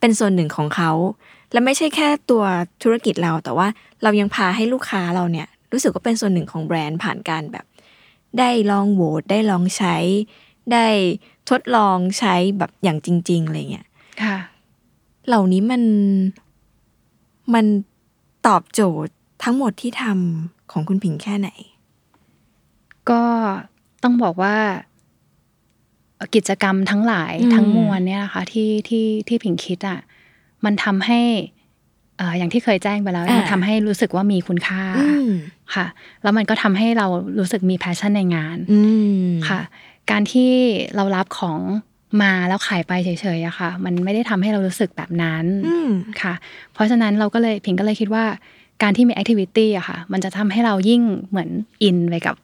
เป็นส่วนหนึ่งของเขา และไม่ใช่แค่ตัวธุรกิจเรา แต่ว่าเรายังพาให้ลูกค้าเราเนี่ยรู้สึกว่าเป็นส่วนหนึ่งของแบรนด์ผ่านการแบบ ได้ลองโหวตได้ลองใช้ ได้ทดลองใช้แบบอย่างจริง ๆอะไรเงี้ยค่ะ เหล่านี้มันมันตอบโจทย์ทั้งหมดที่ทำของคุณผิงแค่ไหน ก็ต้องบอกว่ากิจกรรมทั้งหลายทั้งมวลเนี่ยนะคะที่ที่ที่ผิงคิดอะ มันทำให้เอ่ออย่างที่เคยแจ้งไปแล้วอ่ามัมันทำให้รู้สึกว่ามีคุณค่าอืมค่ะ แล้วมันก็ทำให้เรารู้สึกมี passion ในงานอืมค่ะ การที่เรารับของมาแล้วขายไปเฉยๆอะค่ะ มันไม่ได้ทำให้เรารู้สึกแบบนั้นอืมค่ะ เพราะฉะนั้นเราก็เลยผิงก็เลยคิดว่า การที่มี activity อะค่ะ มันจะทำให้เรายิ่งเหมือนอินไปกับ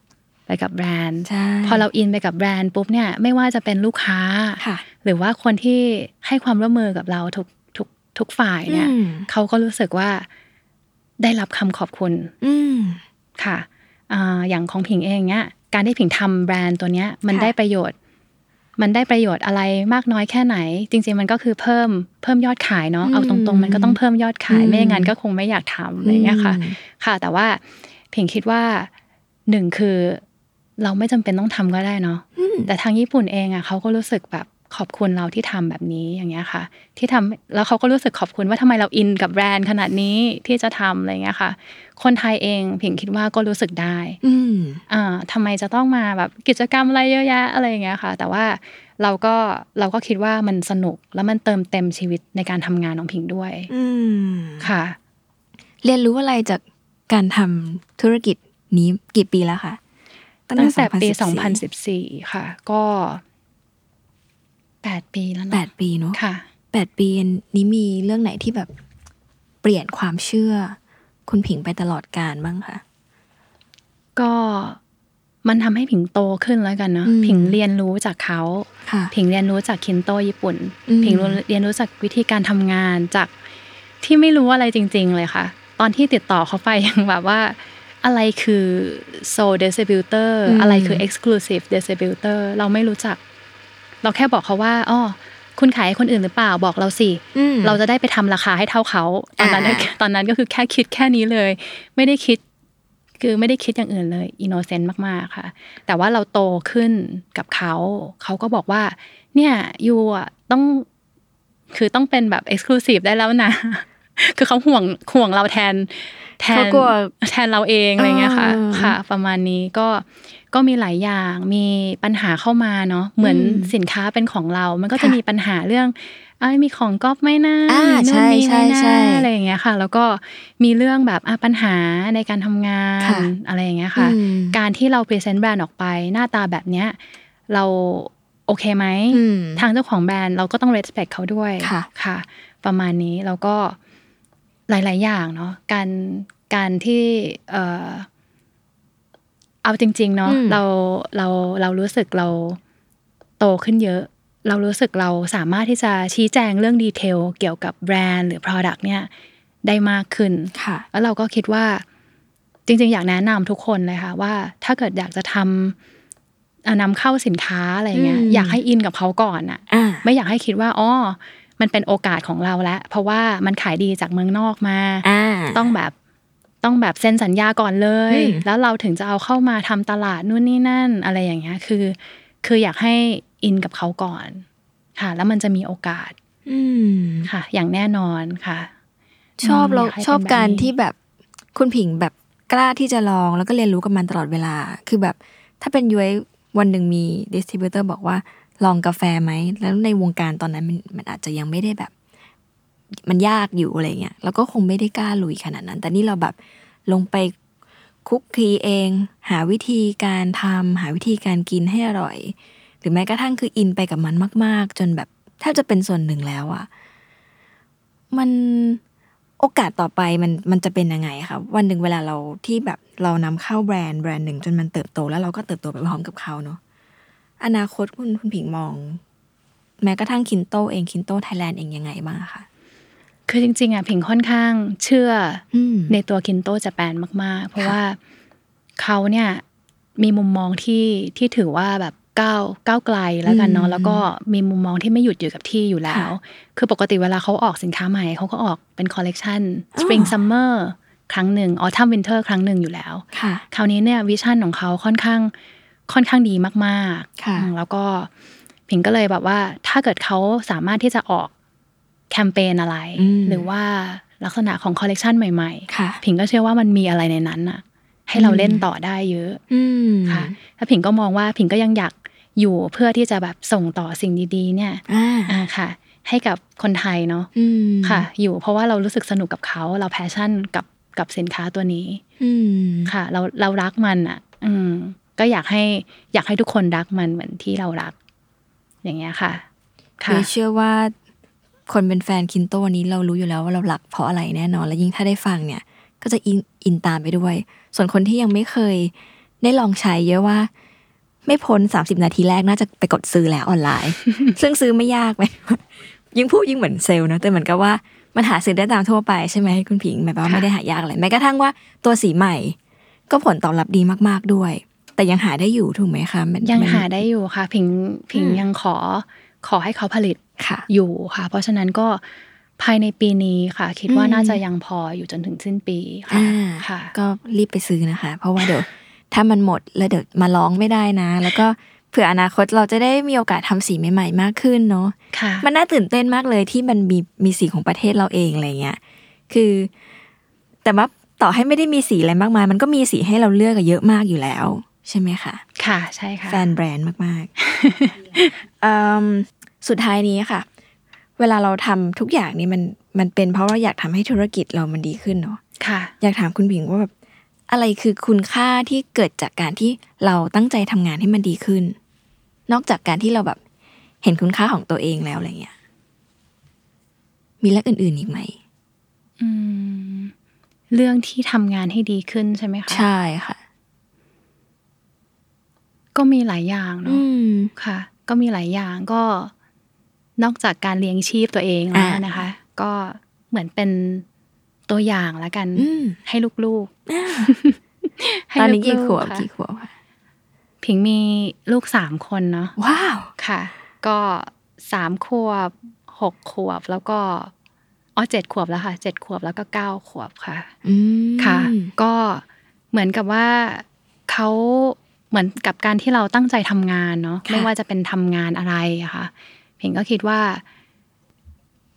ไปกับแบรนด์ใช่พอเราอินไปกับแบรนด์ปุ๊บเนี่ยไม่ว่าจะเป็นลูกค้าค่ะหรือว่าคนที่ให้ความร่วมมือกับเราทุก ทุกทุกฝ่ายเนี่ยอืมเขาก็รู้สึกว่าได้รับคำขอบคุณอืมค่ะอ่าอย่างของผิงเองเนี่ยการที่ผิงทำแบรนด์ตัวเนี้ยมันค่ะได้ประโยชน์ มันได้ประโยชน์อะไรมากน้อยแค่ไหน จริง ๆ มันก็คือเพิ่มเพิ่มยอดขายเนาะเอาตรงๆ มันก็ต้องเพิ่มยอดขายอืมไม่อย่างนั้นก็คงไม่อยากทำอะไรอย่างเงี้ยค่ะอืมค่ะ แต่ว่าผิงคิดว่าหนึ่งคือเราไม่จำเป็นต้องทำก็ได้เนาะอืมแต่ทางญี่ปุ่นเองอะเขาก็รู้สึกแบบ ขอบคุณเราที่ทำแบบนี้อย่างเงี้ยค่ะ ที่ทำแล้วเขาก็รู้สึกขอบคุณว่าทำไมเราอินกับแบรนด์ขนาดนี้ที่จะทำอะไรเงี้ยค่ะ คนไทยเองผิงคิดว่าก็รู้สึกได้ อืมอ่าทำไมจะต้องมาแบบกิจกรรมอะไรเยอะแยะอะไรอย่างเงี้ยค่ะ แต่ว่าเราก็เราก็คิดว่ามันสนุกแล้วมันเติมเต็มชีวิตในการทำงานของผิงด้วย อืมค่ะ เรียนรู้อะไรจากการทำธุรกิจนี้กี่ปีแล้วคะตั้งแต่ปี 2014 2014ค่ะ ก็ แปดปีแล้วแปเนาะดปีเนาะค่ะแปดปีนี้มีเรื่องไหนที่แบบเปลี่ยนความเชื่อ คุณผิงไปตลอดการบ้างคะก็มันทำให้ผิงโตขึ้นแล้วกันเนาะอืมผิงเรียนรู้จากเขาค่ะผิงเรียนรู้จากคินโตญี่ปุ่นอืมผิงรู้เรียนรู้จากวิธีการทำงานจากที่ไม่รู้อะไรจริง ๆ เลยค่ะ ตอนที่ติดต่อเขาไปยังแบบว่า อะไรคือ sole distributor อืมอะไรคือ exclusive distributor เราไม่รู้จัก เราแค่บอกเขาว่าอ๋อคุณขายให้คนอื่นหรือเปล่าบอกเราสิอืมเราจะได้ไปทำราคาให้เท่าเขาตอนนั้นอ่าตอนนั้นก็คือแค่คิดแค่นี้เลย ไม่ได้คิด คือไม่ได้คิดอย่างอื่นเลย innocent มากๆค่ะ แต่ว่าเราโตขึ้นกับเขาเขาก็บอกว่า เนี่ย you อะต้องคือต้องเป็นแบบ exclusive ได้แล้วนะ คือเขาห่วงห่วงเราแทน แทน เขากลัวแทนเราเองอะไรเงี้ยค่ะอ่าค่ะ ประมาณนี้ก็ ก็มีหลายอย่างมีปัญหาเข้ามาเนาะเหมือนอืมสินค้าเป็นของเรา มันก็จะค่ะมีปัญหาเรื่องอ้ายมีของก๊อปไหมนะอ่ามีนู่นนี่ใช่ไหมใช่นะใช่อะไรอย่างเงี้ยค่ะ แล้วก็มีเรื่องแบบอะปัญหาในการทำงานค่ะอะไรอย่างเงี้ยค่ะอืมการที่เรา present แบรนด์ออกไปหน้าตาแบบเนี้ยเราโอเคไหมอืมทางเจ้าของแบรนด์เราก็ต้อง respect เขาด้วยค่ะค่ะประมาณนี้แล้วก็หลาย ๆ อย่างเนาะการการที่ เออเอาจริง ๆ เนาะอืมเราเราเรารู้สึกเราโตขึ้นเยอะ เรารู้สึกเราสามารถที่จะชี้แจงเรื่องดีเทลเกี่ยวกับแบรนด์หรือ Product เนี่ยได้มากขึ้นค่ะแล้วเราก็คิดว่าจริง ๆ อยากแนะนำทุกคนเลยค่ะว่าถ้าเกิดอยากจะทำเอ่อนำเข้าสินค้าอะไรเงี้ยอืมอยากให้อินกับเขาก่อนอะอ่าไม่อยากให้คิดว่าอ๋อมันเป็นโอกาสของเราแล้วเพราะว่ามันขายดีจากเมืองนอกมาอ่าต้องแบบ ต้องแบบเซ็นสัญญาก่อนเลยอืมแล้วเราถึงจะเอาเข้ามาทำตลาดนู่นนี่นั่นอะไรอย่างเงี้ยคือ คืออยากให้อินกับเขาก่อนค่ะ แล้วมันจะมีโอกาส อืมค่ะ อย่างแน่นอนค่ะ ชอบเราอยากให้ชอบเป็นแบบการนี้ที่แบบคุณผิงแบบกล้าที่จะลองแล้วก็เรียนรู้กับมันตลอดเวลา คือแบบถ้าเป็นย้อยวันหนึ่งมีดิสติบิวเตอร์บอกว่าลองกาแฟไหม แล้วในวงการตอนนั้นมันมันอาจจะยังไม่ได้แบบ มันยากอยู่อะไรเงี้ยแล้วก็คงไม่ได้กล้าลุยขนาดนั้น แต่นี่เราแบบลงไปคุกคีเอง หาวิธีการทำหาวิธีการกินให้อร่อย หรือแม้กระทั่งคืออินไปกับมันมาก ๆ จนแบบแทบจะเป็นส่วนหนึ่งแล้วอะมันโอกาสต่อไปมันมันจะเป็นยังไงคะวันหนึ่งเวลาเราที่แบบเรานำเข้าแบรนด์แบรนด์หนึ่งจนมันเติบโตแล้วเราก็เติบโตไปพร้อมกับเขาเนาะอนาคตคุณคุณผิงมอง แม้กระทั่งคินโตเองคินโตไทยแลนด์เองยังไงบ้างคะ คือจริง ๆอะผิงค่อนข้างเชื่ออืมในตัวคินโต Japan มาก ๆ เพราะค่ะว่าเขาเนี่ยมีมุมมองที่ที่ถือว่าแบบก้าวก้าวไกลแล้วกันเนาะแล้วก็มีมุมมองที่ไม่หยุดอยู่กับที่อยู่แล้ว คือปกติเวลาเขาออกสินค้าใหม่เขาก็ออกเป็นคอลเลกชัน Spring Summer ครั้งหนึ่ง Autumn Winter ครั้งหนึ่งอยู่แล้วค่ะคราวนี้เนี่ย vision ของเขาค่อนข้างค่อนข้างดีมากๆค่ะอืมแล้วก็ผิงก็เลยแบบว่าถ้าเกิดเขาสามารถที่จะออก แคมเปญอะไรอืมหรือว่าลักษณะของคอลเลกชันใหม่ค่ะๆผิงก็เชื่อว่ามันมีอะไรในนั้นน่ะให้เราเล่นต่อได้เยอะอืมค่ะแล้วผิงก็มองว่าผิงก็ยังอยากอยู่เพื่อที่จะแบบส่งต่อสิ่งดีๆ เนี่ยอ่าอ่าค่ะ ให้กับคนไทยเนาะอืมค่ะ อยู่เพราะว่าเรารู้สึกสนุกกับเขาเรา passion กับกับสินค้าตัวนี้อืมค่ะ เราเรารักมันอะ อืม ก็อยากให้อยากให้ทุกคนรักมันเหมือนที่เรารัก อย่างเงี้ยค่ะค่ะเเชื่อว่า คนเป็นแฟนคินโตนี้เรารู้อยู่แล้วว่าเรารักเพราะอะไรแน่นอน แล้วยิ่งถ้าได้ฟังเนี่ย ก็จะอินอินตามไปด้วย ส่วนคนที่ยังไม่เคย ได้ลองใช้เยอะว่า ไม่พ้นสามสิบนาทีแรกน่าจะไปกดซื้อแล้วออนไลน์ ซึ่งซื้อไม่ยากไหมยิ่งพูดยิ่งเหมือนเซลล์นะแต่เหมือนกับว่ามันหาซื้อได้ตามทั่วไปใช่ไหมคุณผิงหมายความว่าไม่ได้หายากอะไรแม้กระทั่งว่าตัวสีใหม่ ก็ผลตอบรับดีมากๆด้วย แต่ยังหาได้อยู่ถูกไหมคะยังหาได้อยู่ค่ะ ผิงผิงยังขอขอให้เขาผลิต อยู่ค่ะ เพราะฉะนั้นก็ภายในปีนี้ค่ะ คิดว่าอืมน่าจะยังพออยู่จนถึงสิ้นปีค่ะอ่าค่ะ ก็รีบไปซื้อนะคะ เพราะว่าเดี๋ยวถ้ามันหมดแล้วเดี๋ยวมาร้องไม่ได้นะ แล้วก็เผื่ออนาคตเราจะได้มีโอกาสทำสีใหม่ ๆ มากขึ้นเนาะค่ะมันน่าตื่นเต้นมากเลยที่มันมีมีสีของประเทศเราเองอะไรเงี้ยคือ แต่ว่าต่อให้ไม่ได้มีสีอะไรมากมาย มันก็มีสีให้เราเลือกอะเยอะมากอยู่แล้ว ใช่ไหมคะ ค่ะใช่ค่ะแฟนแบรนด์มากๆเอิ่ม สุดท้ายนี้ค่ะ เวลาเราทำทุกอย่างนี้มันมันเป็นเพราะว่าอยากทำให้ธุรกิจเรามันดีขึ้นเนาะค่ะ อยากถามคุณผิงว่าแบบอะไรคือคุณค่าที่เกิดจากการที่เราตั้งใจทำงานให้มันดีขึ้น นอกจากการที่เราแบบเห็นคุณค่าของตัวเองแล้วอะไรเงี้ย มีเรื่องอื่น ๆอีกไหมอืม เรื่องที่ทำงานให้ดีขึ้นใช่ไหมคะใช่ค่ะ ก็มีหลายอย่างอืเนาะมค่ะ ก็มีหลายอย่างก็ นอกจากการเลี้ยงชีพตัวเองแล้วอ่านนะคะ ก็เหมือนเป็นตัวอย่างแล้วกันอืมให้ลูกๆให้ตอนนี้กี่ลูขวบๆค่ะกี่ขวบค่ะผิงมีลูกสามคนเนาะว้าวค่ะ ก็สามขวบหกขวบแล้วก็อ๋อเจ็ดขวบแล้วค่ะเจ็ดขวบแล้วก็เก้าขวบค่ะอืมค่ะ ก็เหมือนกับว่าเขาเหมือนกับการที่เราตั้งใจทำงานเนาะค่ะไม่ว่าจะเป็นทำงานอะไรอะค่ะ เพียงก็คิดว่า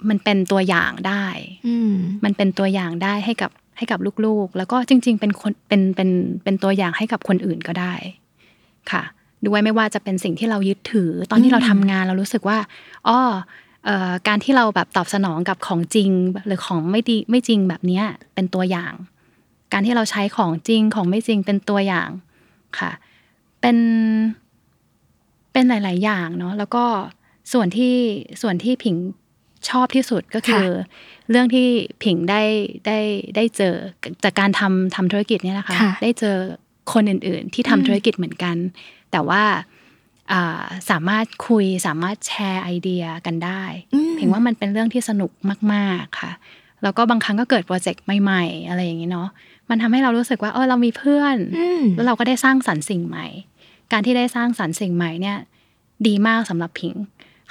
มันเป็นตัวอย่างได้อืมมันเป็นตัวอย่างได้ให้กับให้กับลูกๆ แล้วก็จริง ๆ เป็นคนเป็นเป็นเป็นตัวอย่างให้กับคนอื่นก็ได้ ค่ะ ด้วยไม่ว่าจะเป็นสิ่งที่เรายึดถือ ตอนที่เราทำงานเรารู้สึกว่าอ้อเอ่อการที่เราแบบตอบสนองกับของจริง หรือของไม่ดีไม่จริงแบบเนี้ยเป็นตัวอย่าง การที่เราใช้ของจริงของไม่จริงเป็นตัวอย่างค่ะ เป็นเป็นหลาย ๆ อย่างเนาะแล้วก็ ส่วนที่ส่วนที่ผิงชอบที่สุดก็คือ เรื่องที่ผิงได้ได้ได้เจอจากการทำทำธุรกิจเนี่ยนะคะค่ะได้เจอคนอื่น ๆ ที่ทำธุรกิจเหมือนกัน แต่ว่าอ่าสามารถคุยสามารถแชร์ไอเดียกันได้อืมเพียงว่ามันเป็นเรื่องที่สนุกมาก ๆค่ะ แล้วก็บางครั้งก็เกิดโปรเจกต์ใหม่ๆ อะไรอย่างนี้เนาะมันทำให้เรารู้สึกว่าเออเรามีเพื่อนอืมแล้วเราก็ได้สร้างสรรค์สิ่งใหม่ การที่ได้สร้างสรรค์สิ่งใหม่เนี่ย ดีมากสำหรับพิง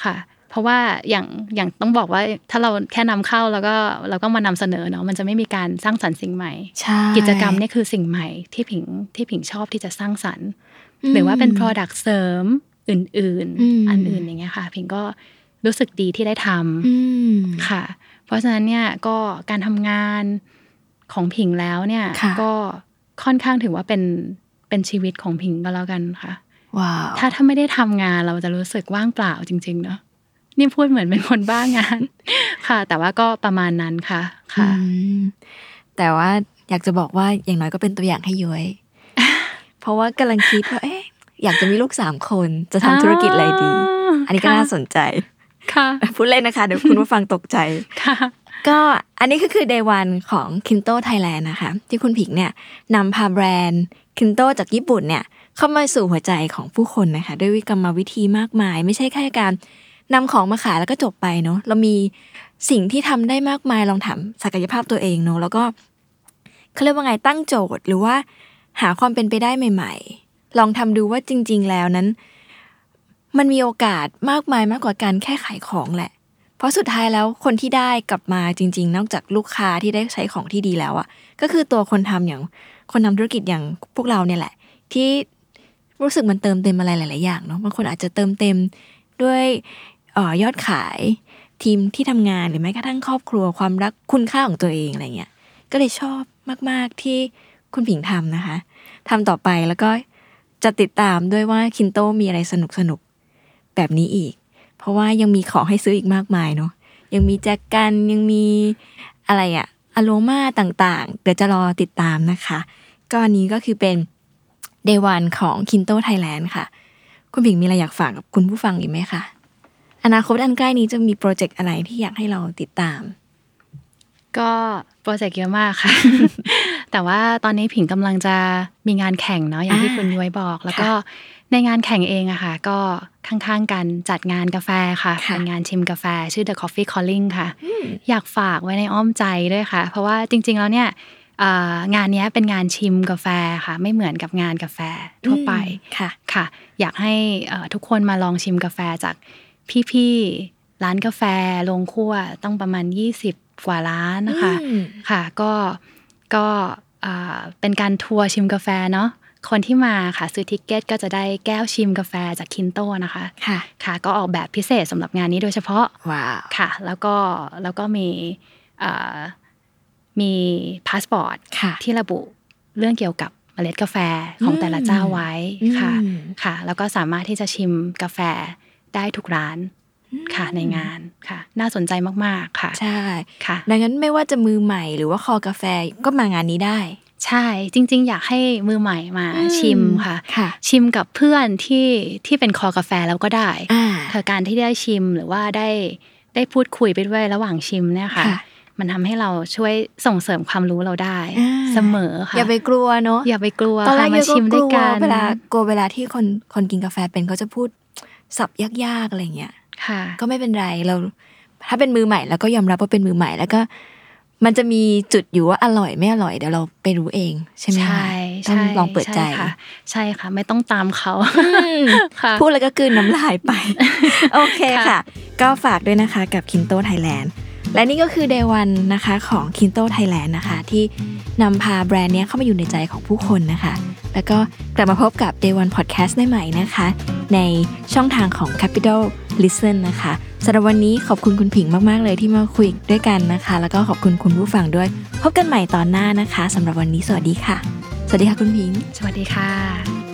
ค่ะเพราะว่าอย่างอย่างต้องบอกว่าถ้าเราแค่นำเข้าแล้วก็เราก็มานำเสนอเนาะมันจะไม่มีการสร้างสรรค์สิ่งใหม่ใช่กิจกรรมเนี่ยคือสิ่งใหม่ที่ผิงที่ผิงชอบที่จะสร้างสรรค์ หรือว่าเป็น Product เสริมอื่นอืมๆอันอื่นอย่างเงี้ยค่ะพิงก็รู้สึกดีที่ได้ทำอืมค่ะ เพราะฉะนั้นเนี่ยก็การทำงานของผิงแล้วเนี่ยค่ะก็ค่อนข้างถือว่าเป็นเป็นชีวิตของผิงก็แล้วกันค่ะ ว้าวถ้าถ้าไม่ได้ทำงานเราจะรู้สึกว่างเปล่าจริง ๆ เนาะนี่พูดเหมือนเป็นคนบ้างาน ค่ะ แต่ว่าก็ประมาณนั้นค่ะ ค่ะอืมแต่ว่าอยากจะบอกว่าอย่างน้อยก็เป็นตัวอย่างให้ย้อยเพราะว่ากำลังคิดว่าเอ๊ะอยากจะมีลูกสามคนจะทำธุรกิจอะไรดี อันนี้ก็น่าสนใจ ค่ะพูดเล่นนะคะเดี๋ยวคุณผู้ฟังตกใจค่ะก็อันนี้ก็คือ day one ของ Kinto Thailand นะคะ ที่คุณผิงเนี่ยนำพาแบรนด์ Kinto จากญี่ปุ่นเนี่ย เข้ามาสู่หัวใจของผู้คนนะคะด้วยวิกรรมวิธีมากมาย ไม่ใช่แค่การนำของมาขายแล้วก็จบไปเนาะเรามีสิ่งที่ทำได้มากมายลองถามศักยภาพตัวเองเนาะแล้วก็เขาเรียกว่าไงตั้งโจทย์ หรือว่าหาความเป็นไปได้ใหม่ ๆ ลองทำดูว่าจริง ๆ แล้วนั้น มันมีโอกาสมากมายมากกว่าการแค่ขายของแหละ เพราะสุดท้ายแล้วคนที่ได้กลับมาจริง ๆ นอกจากลูกค้าที่ได้ใช้ของที่ดีแล้วอะก็คือตัวคนทำอย่างคนทำธุรกิจอย่างพวกเราเนี่ยแหละ ที่ รู้สึกมันเติมเต็มอะไรหลาย ๆ อย่างเนาะบางคนอาจจะเติมเต็มด้วยออยอดขายทีมที่ทำงานหรือแม้กระทั่งครอบครัวความรักคุณค่าของตัวเองอะไรเงี้ยก็เลยชอบมาก ๆ ที่คุณผิงทำนะคะทำต่อไปแล้วก็จะติดตามด้วยว่าคินโตมีอะไรสนุกๆแบบนี้อีก เพราะว่ายังมีของให้ซื้ออีกมากมายเนาะยังมีแจกันยังมีอะไรอะอโลมาต่างๆ เดี๋ยวจะรอติดตามนะคะ ก็อนนี้ก็คือเป็น Day One ของ Kinto Thailand ค่ะ คุณผิงมีอะไรอยากฝากกับคุณผู้ฟังอีกไหมคะ อนาคตอันใกล้นี้จะมีโปรเจกต์อะไรที่อยากให้เราติดตาม ก็โปรเจกต์เยอะมากค่ะ แต่ว่าตอนนี้ผิงกำลังจะมีงานแข่งเนาะอย่างที่อ่าคุณย้อยบอก แล้วก็ค่ะในงานแข่งเองอะค่ะ ก็ข้างๆกันจัดงานกาแฟค่ะค่ะเป็นงานชิมกาแฟชื่อ The Coffee Calling ค่ะ อยากฝากไว้ในอ้อมใจด้วยค่ะ เพราะว่าจริง ๆ แล้วเนี่ยเอ่อ งานเนี้ยเป็นงานชิมกาแฟค่ะไม่เหมือนกับงานกาแฟทั่วไปค่ะค่ะ อยากให้เอ่อทุกคนมาลองชิมกาแฟจากพี่ๆร้านกาแฟโรงคั่วต้องประมาณ 20 กว่าร้านนะคะอืมค่ะก็ก็อ่าเป็นการทัวร์ชิมกาแฟเนาะคนที่มาค่ะซื้อ ticket ก็จะได้แก้วชิมกาแฟจากคินโตนะคะค่ะค่ะก็ออกแบบพิเศษสำหรับงานนี้โดยเฉพาะว้าวค่ะ แล้วก็แล้วก็มีอ่า มีพาสปอร์ตค่ะที่ระบุเรื่องเกี่ยวกับเมล็ดกาแฟของแต่ละเจ้าไว้ค่ะอืมค่ะ แล้วก็สามารถที่จะชิมกาแฟได้ทุกร้านค่ะในงานค่ะ น่าสนใจมากๆค่ะ ใช่ค่ะ ดังนั้นไม่ว่าจะมือใหม่หรือว่าคอกาแฟก็มางานนี้ได้ ใช่จริง ๆ อยากให้มือใหม่มาอืมชิมค่ะค่ะชิมกับเพื่อนที่ที่เป็นคอกาแฟแล้วก็ได้อ่าค่ะการที่ได้ชิมหรือว่าได้ได้พูดคุยไปด้วยระหว่างชิมเนี่ยค่ะค่ะ มันทำให้เราช่วยส่งเสริมความรู้เราได้อ่าเสมอค่ะอย่าไปกลัวเนาะอย่าไปกลัวตอนแรกค่ะเยมาอะก็ชิมกด้วลัยวกันเวลากลัวเวลาที่คนคนกินกาแฟเป็นเขาจะพูดสับยากๆอะไรเงี้ยค่ะ ก็ไม่เป็นไรเราถ้าเป็นมือใหม่แล้วก็ยอมรับว่าเป็นมือใหม่แล้วก็ มันจะมีจุดอยู่ว่าอร่อยไม่อร่อยเดี๋ยวเราไปรู้เอง ใช่ไหมคะใช่ต้องใช่ลองเปิดใจช่ค่ะ ใช่ค่ะ ไม่ต้องตามเขาอืมค่ะพูดแล้วก็กลืนน้ำลายไป โอเคค่ะค่ะ ก็ฝากด้วยนะคะ กับ Kinto Thailand แล และนี่ก็คือ Day 1นะคะของ Kinto Thailand นะคะ ที่นำพาแบรนด์เนี้ยเข้ามาอยู่ในใจของผู้คนนะคะ แล้วก็กลับมาพบกับ Day 1 Podcast ได้ใหม่นะคะ ในช่องทางของ Capital Listen นะคะสำหรับวันนี้ขอบคุณคุณผิงมาก ๆ เลยที่มาคุยด้วยกันนะคะ แล้วก็ขอบคุณคุณผู้ฟังด้วย พบกันใหม่ตอนหน้านะคะสำหรับวันนี้สวัสดีค่ะ สวัสดีค่ะคุณผิง สวัสดีค่ะ